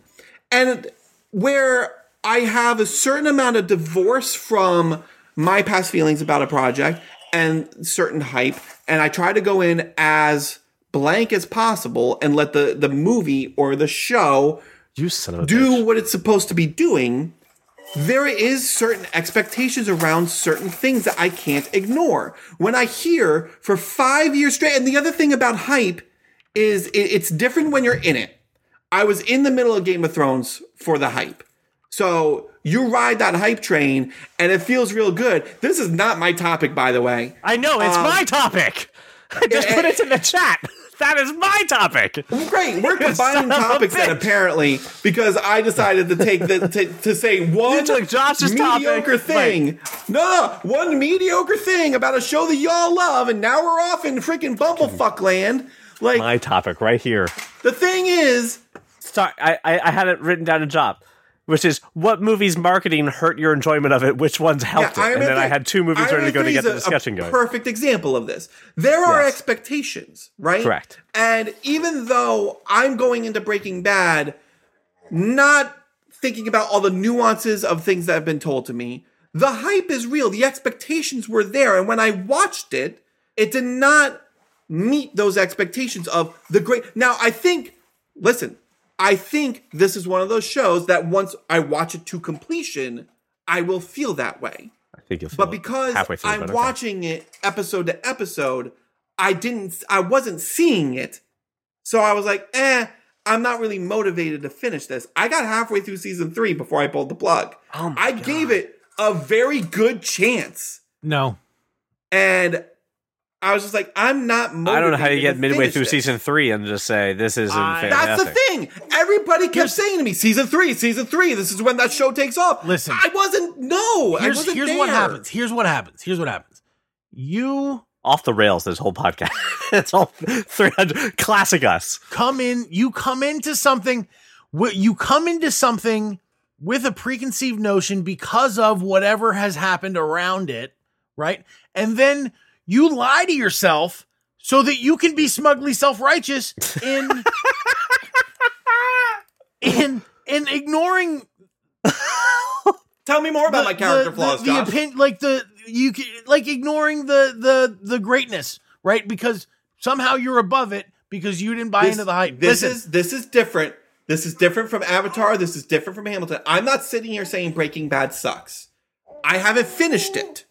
And where I have a certain amount of divorce from my past feelings about a project and certain hype, and I try to go in as blank as possible and let the, the movie or the show you son of a do bitch. what it's supposed to be doing, there is certain expectations around certain things that I can't ignore. When I hear for five years straight, and the other thing about hype is it's different when you're in it. I was in the middle of Game of Thrones for the hype. So you ride that hype train and it feels real good. This is not my topic, by the way. I know, it's Um, my topic. (laughs) I Just put it in the chat. That is my topic. Great, we're combining son of a topics then apparently because I decided to take the to, to say one took Josh's mediocre topic. thing. No, no, one mediocre thing about a show that y'all love, and now we're off in freaking bumblefuck land. Like My topic right here. the thing is, Sorry, I, I, I had it written down in job. Which is what movies marketing hurt your enjoyment of it, which ones helped Yeah, it, and then I had two movies Iron ready to go to get the discussion a going. Perfect example of this. There are Yes. expectations, right? Correct. And even though I'm going into Breaking Bad, not thinking about all the nuances of things that have been told to me, the hype is real. The expectations were there, and when I watched it, it did not meet those expectations of the great. Now, I think, listen, I think this is one of those shows that once I watch it to completion, I will feel that way. I think you'll feel But because halfway through, I'm but okay. watching it episode to episode, I didn't, I wasn't seeing it. So I was like, eh, I'm not really motivated to finish this. I got halfway through season three before I pulled the plug. Oh my I gave it a very good chance. No. And I was just like, I'm not motivated. I don't know how you get midway through this. season three and just say this isn't I- fantastic. That's the thing. Everybody kept saying to me, season three, season three, this is when that show takes off. Listen. I wasn't, no, I Here's wasn't here's what happens. Here's what happens. Here's what happens. You Off the rails, this whole podcast. (laughs) it's all 300 classic us. come in you come into something you come into something with a preconceived notion because of whatever has happened around it right and then you lie to yourself so that you can be smugly self-righteous in (laughs) in in ignoring Tell me more about the- my character the- flaws, the, the Josh. opin- like the you like ignoring the the the greatness right because somehow you're above it because you didn't buy into the hype This Listen, is this is different. This is different from Avatar. This is different from Hamilton. I'm not sitting here saying Breaking Bad sucks. I haven't finished it.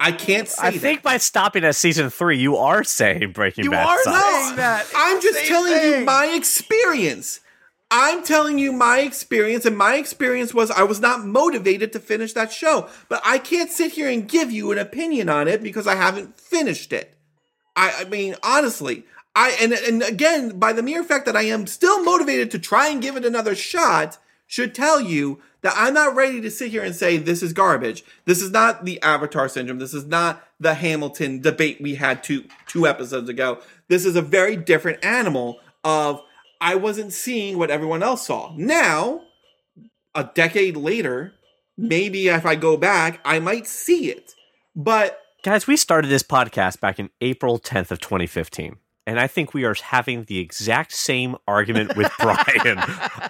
I can't say I that. think by stopping at season three, you are saying Breaking You Bad are sucks. saying that. I'm just Same telling you my experience. I'm telling you my experience, and my experience was I was not motivated to finish that show. But I can't sit here and give you an opinion on it because I haven't finished it. I, I mean, honestly, I and and again, by the mere fact that I am still motivated to try and give it another shot, should tell you that I'm not ready to sit here and say this is garbage. This is not the Avatar syndrome. This is not the Hamilton debate we had two two episodes ago. This is a very different animal of I wasn't seeing what everyone else saw. Now, a decade later, maybe if I go back, I might see it. But Guys, we started this podcast back in April 10th of 2015. And I think we are having the exact same argument with (laughs) Brian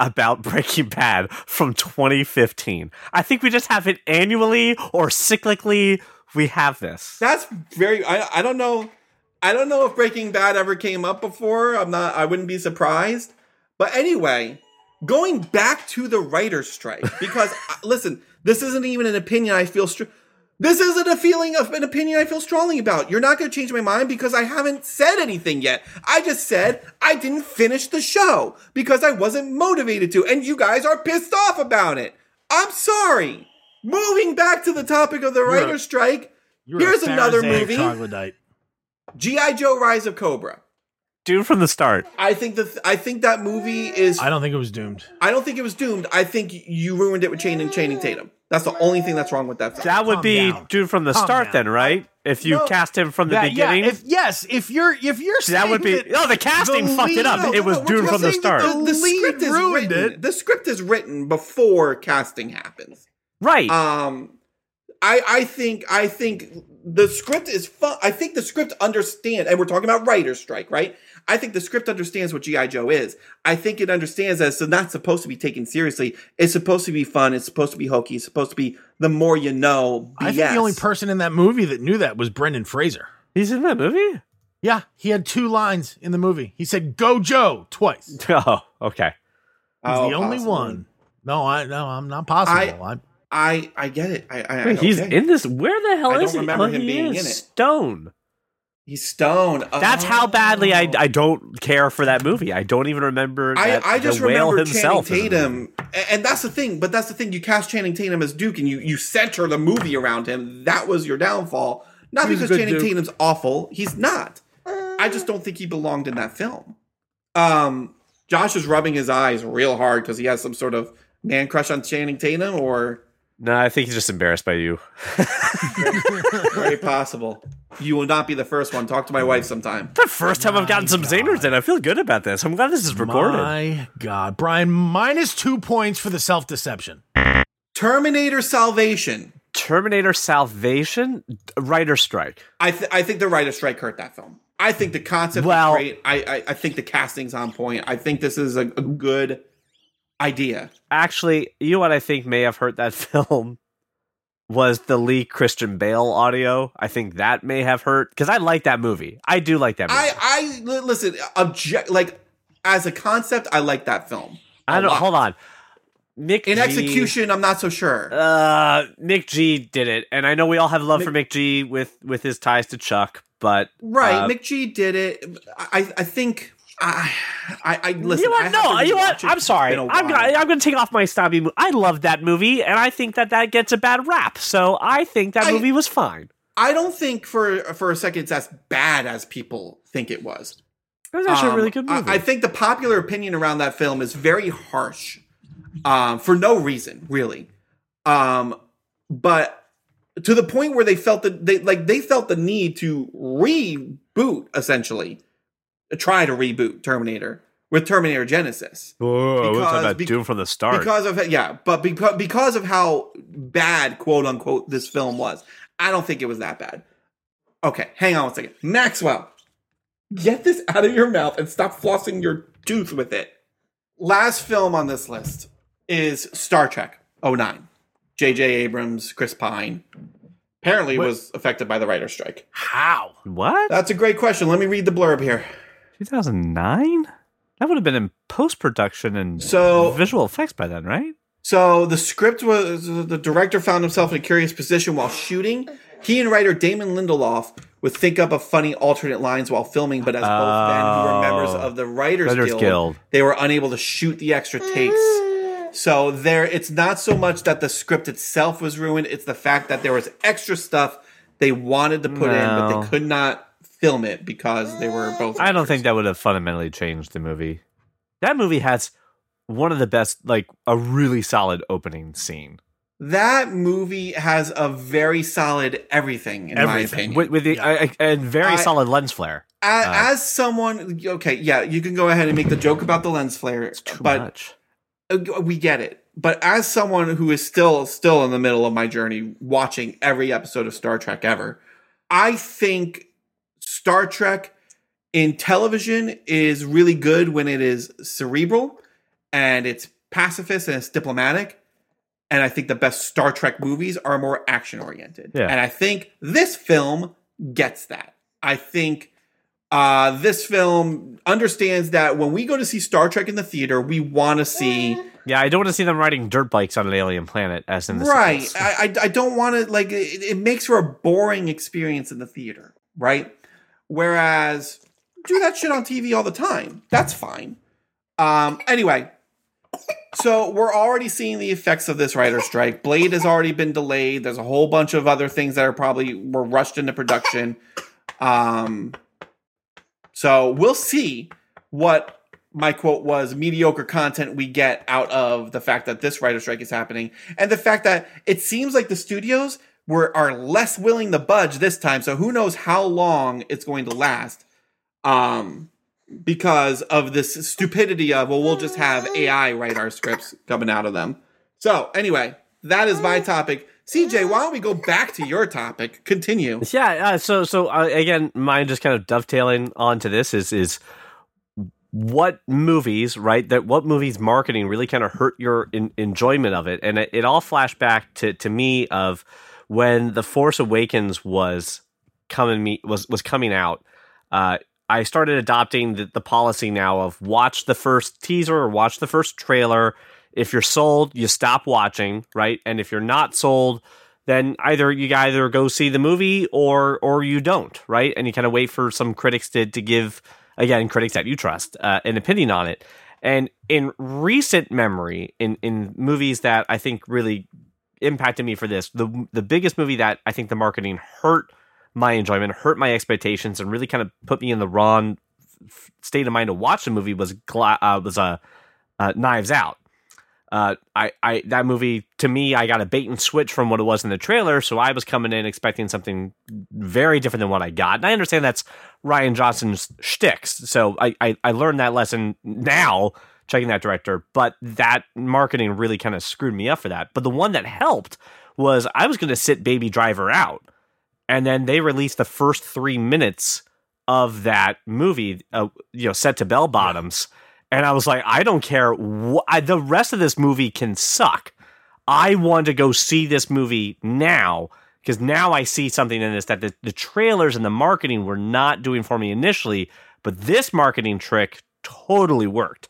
about Breaking Bad from 2015. I think we just have it annually or cyclically. We have this. That's very. I I don't know. I don't know if Breaking Bad ever came up before. I'm not. I wouldn't be surprised. But anyway, going back to the writer's strike because (laughs) uh, listen, this isn't even an opinion I feel. Str- this isn't a feeling of an opinion I feel strongly about. You're not going to change my mind because I haven't said anything yet. I just said I didn't finish the show because I wasn't motivated to, and you guys are pissed off about it. I'm sorry. Moving back to the topic of the a- writer's strike. You're a Here's another movie. troglodyte. GI Joe: Rise of Cobra. Dude from the start. I think that I think that movie is. I don't think it was doomed. I don't think it was doomed. I think you ruined it with Channing Channing Tatum. That's the only thing that's wrong with that film. That would Calm be down. dude from the Calm start, down. then, right? If you No. cast him from the That- yeah, beginning, if yes, if you're if you're that would be. saying Oh, the casting the fucked it up. lead- it was we're Dune from the saying that start. The, the lead script is ruined written. it. The script is written before casting happens. Right. Um, I I think I think the script is fun. I think the script understands, and we're talking about writer's strike, right? I think the script understands what GI Joe is. I think it understands that it's not supposed to be taken seriously. It's supposed to be fun. It's supposed to be hokey. It's supposed to be the more you know. BS. I think the only person in that movie that knew that was Brendan Fraser. He's in that movie? Yeah, he had two lines in the movie. He said "Go Joe" twice. (laughs) Oh, okay. Oh, the only possibly. one. No, I no, I'm not possible. I, I I get it. I, I, Wait, I he's okay. in this. Where the hell I is don't he? remember oh, him he being is in it. Stone. He's Stone. That's how badly I, I don't care for that movie. I don't even remember. I, that I just the whale remember himself Channing is in the movie. Tatum, and that's the thing. But that's the thing. You cast Channing Tatum as Duke, and you you center the movie around him. That was your downfall. Not He was a because Channing Duke. Tatum's awful. He's not. I just don't think he belonged in that film. Um, Josh is rubbing his eyes real hard because he has some sort of man crush on Channing Tatum, or No, I think he's just embarrassed by you. very possible. You will not be the first one. Talk to my wife sometime. The first time I've gotten some zingers in. I feel good about this. I'm glad this is recorded. My God, Brian, minus two points for the self deception. Terminator Salvation. Terminator Salvation, writer strike. I th- I think the writer strike hurt that film. I think the concept Well- is great. I, I I think the casting's on point. I think this is a, a good idea. Actually, you know what I think may have hurt that (laughs) film was the Lee Christian Bale audio. I think that may have hurt because I like that movie. I do like that movie. I I listen. Object like as a concept, I like that film. I don't. lot. Hold on, Mick In G- execution, I'm not so sure. Uh, McG did it, and I know we all have love for McG with with his ties to Chuck, but right, uh, Mick G did it. I I think I I, I listen. you know I what? No, to you know what? I'm sorry. I'm gonna I'm gonna take off my snobby. Mo- I love that movie, and I think that that gets a bad rap. So I think that I- movie was fine. I don't think for for a second it's as bad as people think it was. It was actually Um, a really good I- movie. I, think the popular opinion around that film is very harsh, um, for no reason, really. Um, but to the point where they felt that they like they felt the need to reboot, essentially, try to reboot Terminator with Terminator Genisys Whoa, we're because- talking about bec- Doom from the start. because of yeah, but because because of how bad quote unquote this film was, I don't think it was that bad. Okay, hang on one second, Maxwell, get this out of your mouth and stop flossing your tooth with it. Last film on this list is Star Trek 09. J.J. Abrams, Chris Pine. Apparently What- was affected by the writer's strike. How? what? That's a great question. Let me read the blurb here. 2009? That would have been in post production and So- visual effects by then, right? So the script was the director found himself in a curious position while shooting. He and writer Damon Lindelof would think up of funny alternate lines while filming, but as both men who were members oh. of the Writers, Writers Guild, Guild. they were unable to shoot the extra takes. So there, it's not so much that the script itself was ruined; it's the fact that there was extra stuff they wanted to put in, but they could not film it because they were both. I don't actors. think that would have fundamentally changed the movie. That movie has one of the best, like a really solid opening scene. that movie has a very solid everything, in my opinion. With, with the Yeah. uh, and very I- solid lens flare. as, Uh, as someone okay yeah you can go ahead and make the joke about the lens flare Too but much. uh, we get it but as someone who is still still in the middle of my journey watching every episode of star trek ever i think star trek in television is really good when it is cerebral and it's pacifist and it's diplomatic and i think the best star trek movies are more action oriented Yeah. and i think this film gets that i think uh, this film understands that when we go to see Star Trek in the theater, we want to see Yeah, I don't want to see them riding dirt bikes on an alien planet as in the right. I I, I don't want to like it, it makes for a boring experience in the theater, right? Whereas do that shit on TV all the time. That's fine. Um. Anyway, so we're already seeing the effects of this writer strike. Blade has already been delayed. There's a whole bunch of other things that are probably were rushed into production. Um. So we'll see what my quote was mediocre content we get out of the fact that this writer strike is happening and the fact that it seems like the studios were are less willing to budge this time. So who knows how long it's going to last um because of this stupidity of well we'll just have AI write our scripts coming out of them. So anyway that is my topic. CJ why don't we go back to your topic? Continue. Yeah, uh, so so uh, again, mine just kind of dovetailing onto this is is what movies, right? That what movies marketing really kind of hurt your in, enjoyment of it, and it, it all flashed back to to me of when the Force Awakens was coming me was was coming out. Uh, I started adopting the, the policy now of watch the first teaser or watch the first trailer. If you're sold, you stop watching, right? And if you're not sold, then either you either go see the movie or or you don't, right? And you kind of wait for some critics to to give again critics that you trust uh, an opinion on it. And in recent memory, in in movies that I think really impacted me for this, the the biggest movie that I think the marketing hurt my enjoyment, hurt my expectations, and really kind of put me in the wrong state of mind to watch the movie was uh, was uh, uh, Knives Out. Uh, I, I that movie to me, I got a bait and switch from what it was in the trailer, so I was coming in expecting something very different than what I got. And I understand that's Rian Johnson's shticks, so I, I, I learned that lesson now checking that director. But that marketing really kind of screwed me up for that. But the one that helped was I was going to sit Baby Driver out, and then they released the first three minutes of that movie, uh, you know, set to bell bottoms. And I was like, I don't care. Wh- I, the rest of this movie can suck. I want to go see this movie now because now I see something in this that the, the trailers and the marketing were not doing for me initially, but this marketing trick totally worked.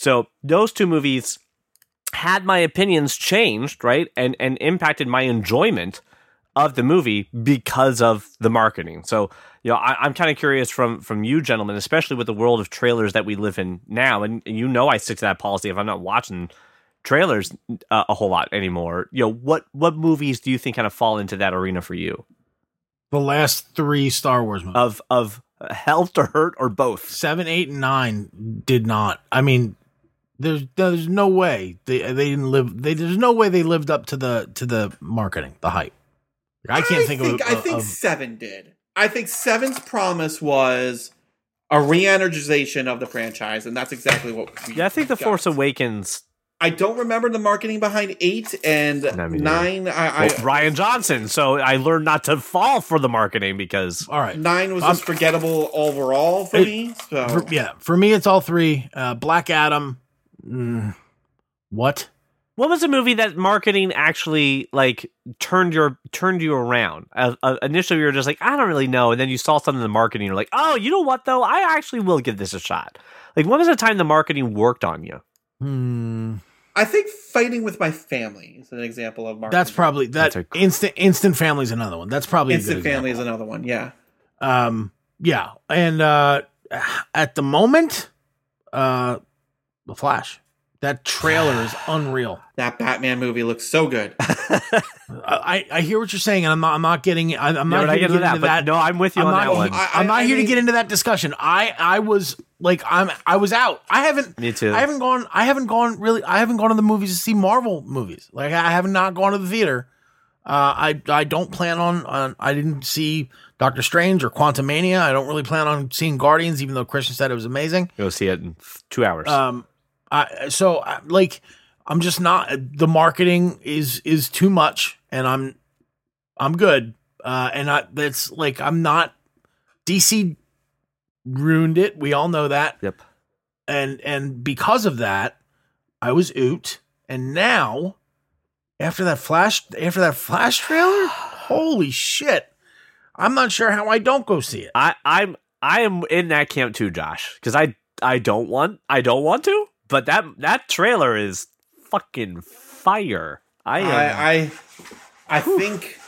So those two movies had my opinions changed, right? And and impacted my enjoyment of the movie because of the marketing. So, you know, I, am kind of curious from from you gentlemen, especially with the world of trailers that we live in now. And, and you know, I stick to that policy if I'm not watching trailers uh, a whole lot anymore. You know, what what movies do you think kind of fall into that arena for you? The last three Star Wars movies of of helped or hurt or both. Seven, eight, and nine did not. I mean, there's there's no way they they didn't live. They, there's no way they lived up to the to the marketing, the hype. I can't I think, think, of. I think of, seven did. I think seven's promise was a re-energization of the franchise, and that's exactly what. We Yeah, I think the got. Force Awakens. I don't remember the marketing behind eight and No, me neither. nine. I, Well, Rian Johnson. So I learned not to fall for the marketing because all right. nine was I'm- just forgettable overall for It- me. So For, yeah, for me, it's all three. Uh, Black Adam. Mm, (sighs) what? what was a movie that marketing actually like turned your turned you around? Uh, uh, initially, you were just like, I don't really know, and then you saw something in the marketing, you're like, oh, you know what though? I actually will give this a shot. Like, when was the time the marketing worked on you? Hmm. I think fighting with my family is an example of marketing. That's probably that. That's a- instant Instant Family is another one. That's probably instant a good family example. is another one. Yeah, Um, yeah, and uh, at the moment, uh, the Flash. That trailer is (sighs) unreal. that Batman movie looks so good. (laughs) I, I hear what you're saying, and I'm not I'm not getting I, I'm Yeah, not here not to getting get into that, into that. no, I'm with you I'm on not, that one. I- I'm not I here to get into that discussion. I I was like I'm I was out. I haven't Me too. I haven't gone I haven't gone really I haven't gone to the movies to see Marvel movies. Like I have not gone to the theater. Uh, I I don't plan on, on I didn't see Doctor Strange or Quantumania. I don't really plan on seeing Guardians, even though Christian said it was amazing. Go see it in two hours. Um, I so I, like I'm just not the marketing is is too much, and I'm I'm good. Uh, and I that's like I'm not DC ruined it. We all know that, yep. and and because of that, I was oot. And now, after that flash, after that flash trailer, (sighs) holy shit! I'm not sure how I don't go see it. I I'm I am in that camp too, Josh, because I I don't want I don't want to, but that that trailer is fucking fire. I. I I, I think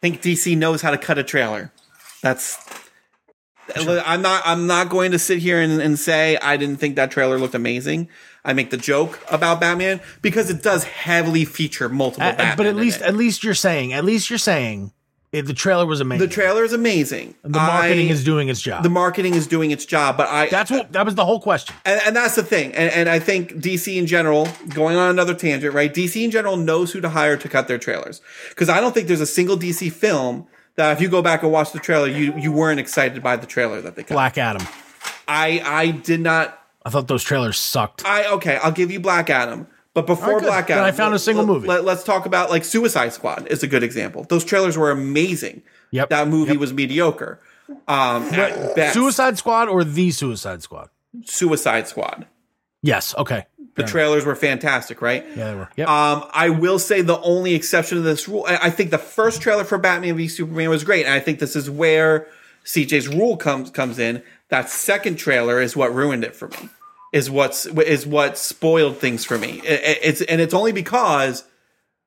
think DC knows how to cut a trailer. That's I'm not I'm not going to sit here and, and say I didn't think that trailer looked amazing. I make the joke about Batman because it does heavily feature multiple Uh, Batman. but at least, at least you're saying, at least you're saying, it, the trailer was amazing. the trailer is amazing. The marketing I- is doing its job. the marketing is doing its job, but I That's what that was the whole question. and, and that's the thing. And, and I think DC in general, going on another tangent, right? DC in general knows who to hire to cut their trailers. Because I don't think there's a single DC film that if you go back and watch the trailer, you you weren't excited by the trailer that they cut. Black Adam. I I did not. I thought those trailers sucked. I okay, I'll give you Black Adam. But before All right, good. Black Then Adam, I found a single movie. Let, us talk about like Suicide Squad is a good example. Those trailers were amazing. Yep. That movie was mediocre. Um, at best. Suicide Squad or the Suicide Squad? Suicide Squad. Yes. Okay. The trailers were fantastic, right? Yeah, they were. Yep. Um, I will say the only exception to this rule, I I think the first trailer for Batman v Superman was great, and I think this is where CJ's rule comes comes in. That second trailer is what ruined it for me. Is what's is what spoiled things for me. It- it- it's and it's only because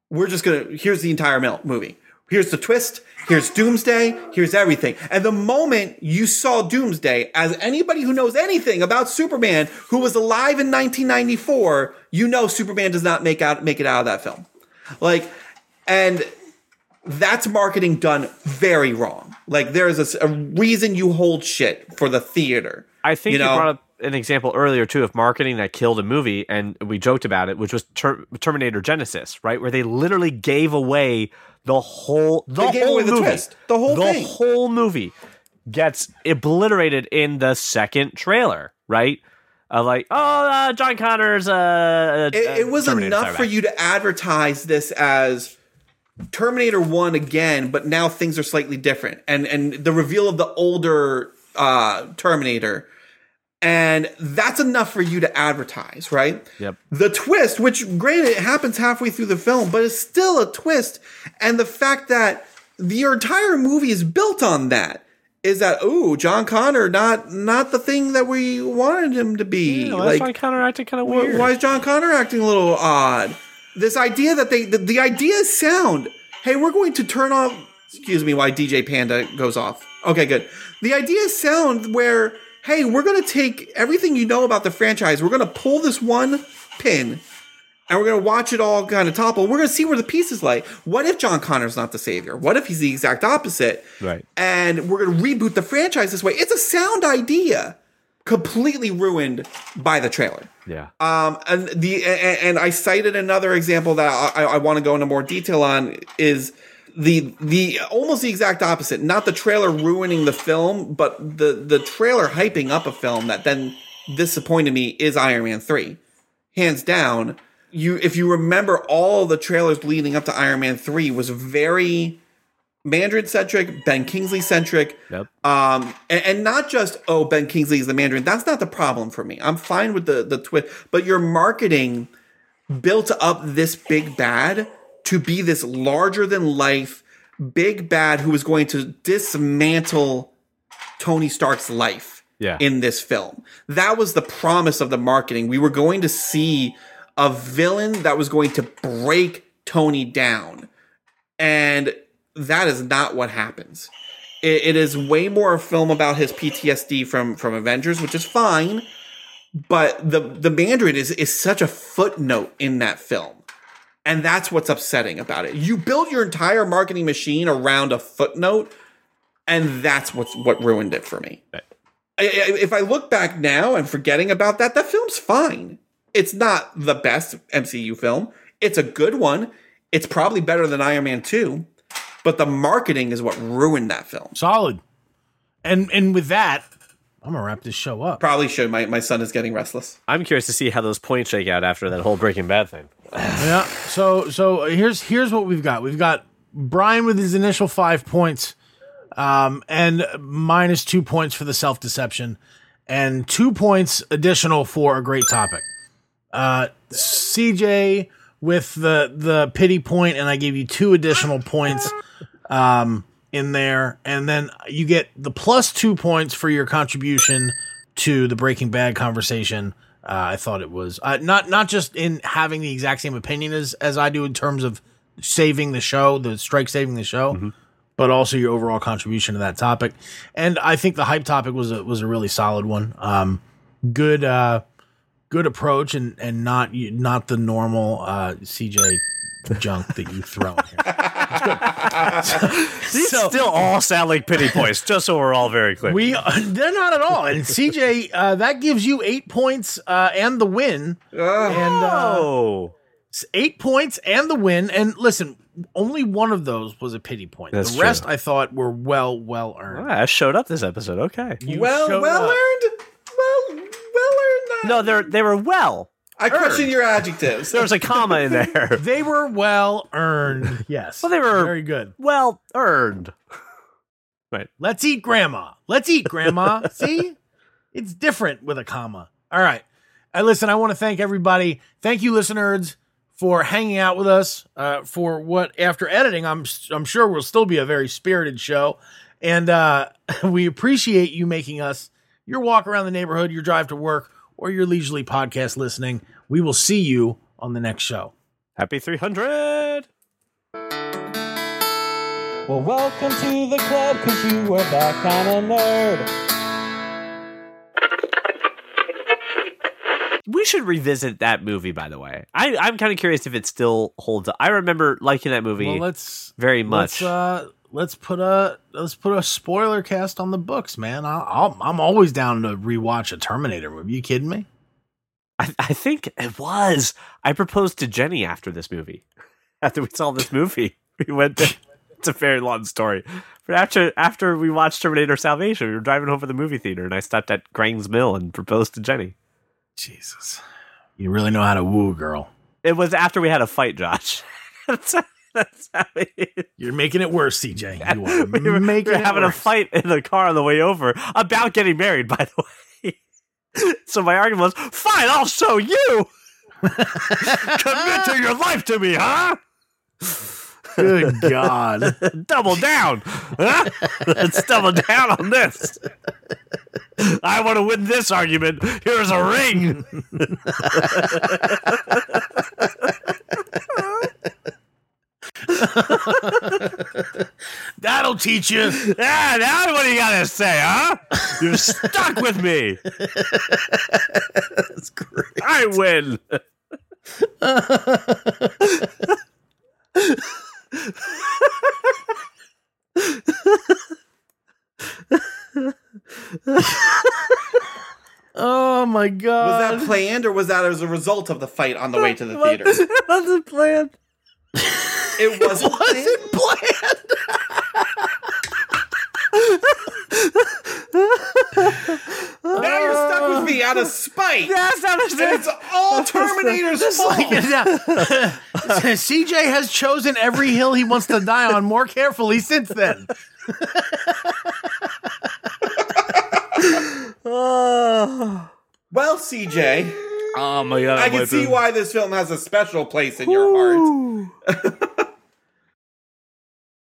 we're just gonna here's the entire movie. Here's the twist. Here's Doomsday. Here's everything. And the moment you saw Doomsday, as anybody who knows anything about Superman, who was alive in 1994, you know Superman does not make out make it out of that film. Like, and that's marketing done very wrong. Like, there is a reason you hold shit for the theater. I think you, know? brought up an example earlier too of marketing that killed a movie, and we joked about it, which was Ter- Terminator Genisys, right, where they literally gave away the whole the whole away the movie, twist. The whole the thing. whole movie gets obliterated in the second trailer, right? Like, oh, uh, John Connor's. Uh, it, it was enough for you to advertise this as Terminator One again, but now things are slightly different, and and the reveal of the older uh, Terminator, and that's enough for you to advertise, right? Yep. The twist, which granted it happens halfway through the film, but it's still a twist, and the fact that the entire movie is built on that. Is that ooh John Connor not not the thing that we wanted him to be? Know, that's John Connor acting kind of Why- weird. Why is John Connor acting a little odd? This idea that they, the, the idea is sound. Hey, we're going to turn off. Excuse me, why DJ Panda goes off. Okay, good. The idea is sound where, hey, we're going to take everything you know about the franchise. We're going to pull this one pin and we're going to watch it all kind of topple. We're going to see where the pieces lay. What if John Connor's not the savior? What if he's the exact opposite? Right. And we're going to reboot the franchise this way. It's a sound idea, completely ruined by the trailer. Yeah. Um, and the and, and I cited another example that I, I want to go into more detail on is the the almost the exact opposite. Not the trailer ruining the film, but the the trailer hyping up a film that then disappointed me is Iron Man three, hands down. You if you remember all the trailers leading up to Iron Man three was very Mandarin centric, Ben Kingsley centric. Yep. Um, and, and not just oh Ben Kingsley is the Mandarin. That's not the problem for me. I'm fine with the the twist, but your marketing built up this big bad to be this larger than life big bad who is going to dismantle Tony Stark's life Yeah. in this film. That was the promise of the marketing. We were going to see a villain that was going to break Tony down. And that is not what happens. It, it is way more a film about his PTSD from from Avengers, which is fine. But the the Mandarin is is such a footnote in that film. And that's what's upsetting about it. You build your entire marketing machine around a footnote, and that's what's what ruined it for me. I, I- if I look back now and forgetting about that, that film's fine. It's not the best MCU film. It's a good one. It's probably better than Iron Man 2, but the marketing is what ruined that film. Solid. And and with that, I'm gonna wrap this show up. Probably should. My, my son is getting restless. I'm curious to see how those points shake out after that whole Breaking Bad thing. Yeah. So so here's here's what we've got. We've got Brian with his initial five points, um, and minus two points for the self deception, and two points additional for a great topic. Uh, CJ with the the pity point, and I gave you two additional points. Um, in there, and then you get the plus two points for your contribution to the Breaking Bad conversation. Uh, I thought it was uh, not not just in having the exact same opinion as as I do in terms of saving the show, the strike saving the show, but also your overall contribution to that topic. And I think the hype topic was a was a really solid one. Um, good uh, good approach, and and not not the normal uh, CJ junk that you throw in here. (laughs) (laughs) These still all sound like pity points, just so we're all very clear. We (laughs) they're not at all. And CJ, uh, that gives you eight points uh, and the win. And uh, oh, s- eight points and the win. And listen, only one of those was a pity point. That's the rest true. I thought were well, well earned. I showed up this episode. Okay. You well, well up. earned. Well, well earned. No, they're they were well. I question your adjectives. (laughs) There was a comma in there. (laughs) They were well earned. (laughs) Yes. Well, they were- very good. well earned. Right. Let's eat grandma. Let's eat grandma. See? It's different with a comma. All right. Uh, listen, I want to thank everybody. Thank you, listeners, for hanging out with us. Uh, for what after editing, I'm I'm sure will still be a very spirited show, and uh, we appreciate you making us your walk around the neighborhood, your drive to work, or your leisurely podcast listening. We will see you on the next show. Happy 300. Well, welcome to the club, cause you are that kind of nerd. We should revisit that movie, by the way. I, I'm kind of curious if it still holds up. I remember liking that movie Well, let's very much. Let's, uh, let's put a let's put a spoiler cast on the books, man. I, I'll, I'm always down to rewatch a Terminator movie. You kidding me? I, I think it was. I proposed to Jenny after this movie. (laughs) After we saw this movie, (laughs) we went to. It's a very long story, but after after we watched Terminator Salvation, we were driving home from the movie theater, and I stopped at Grangs Mill and proposed to Jenny. Jesus, you really know how to woo a girl. It was after we had a fight, Josh. (laughs) (laughs) that's, how it, You're making it worse, CJ. You are (laughs) we were, making we were having a fight in the car on the way over about getting married. By the way, (laughs) so my argument was, "Fine, I'll show you." Commit to your life to me, huh? Good God. double down. Huh? Let's double down on this. I want to win this argument. Here's a ring. (laughs) That'll teach you. Ah, now what do you got to say, huh? You're stuck with me. That's great. I win. Oh my god! Was that planned or was that as a result of the fight on the way to the (laughs) theater? It wasn't planned. (laughs) It wasn't planned. wasn't (laughs) planned. Now you're stuck with me out of (laughs) spite. That's not And it's all Terminator's fault. CJ has chosen every hill he wants to die on more carefully since then. Well, CJ, Oh my god! I can see why this film has a special place in your heart. (laughs)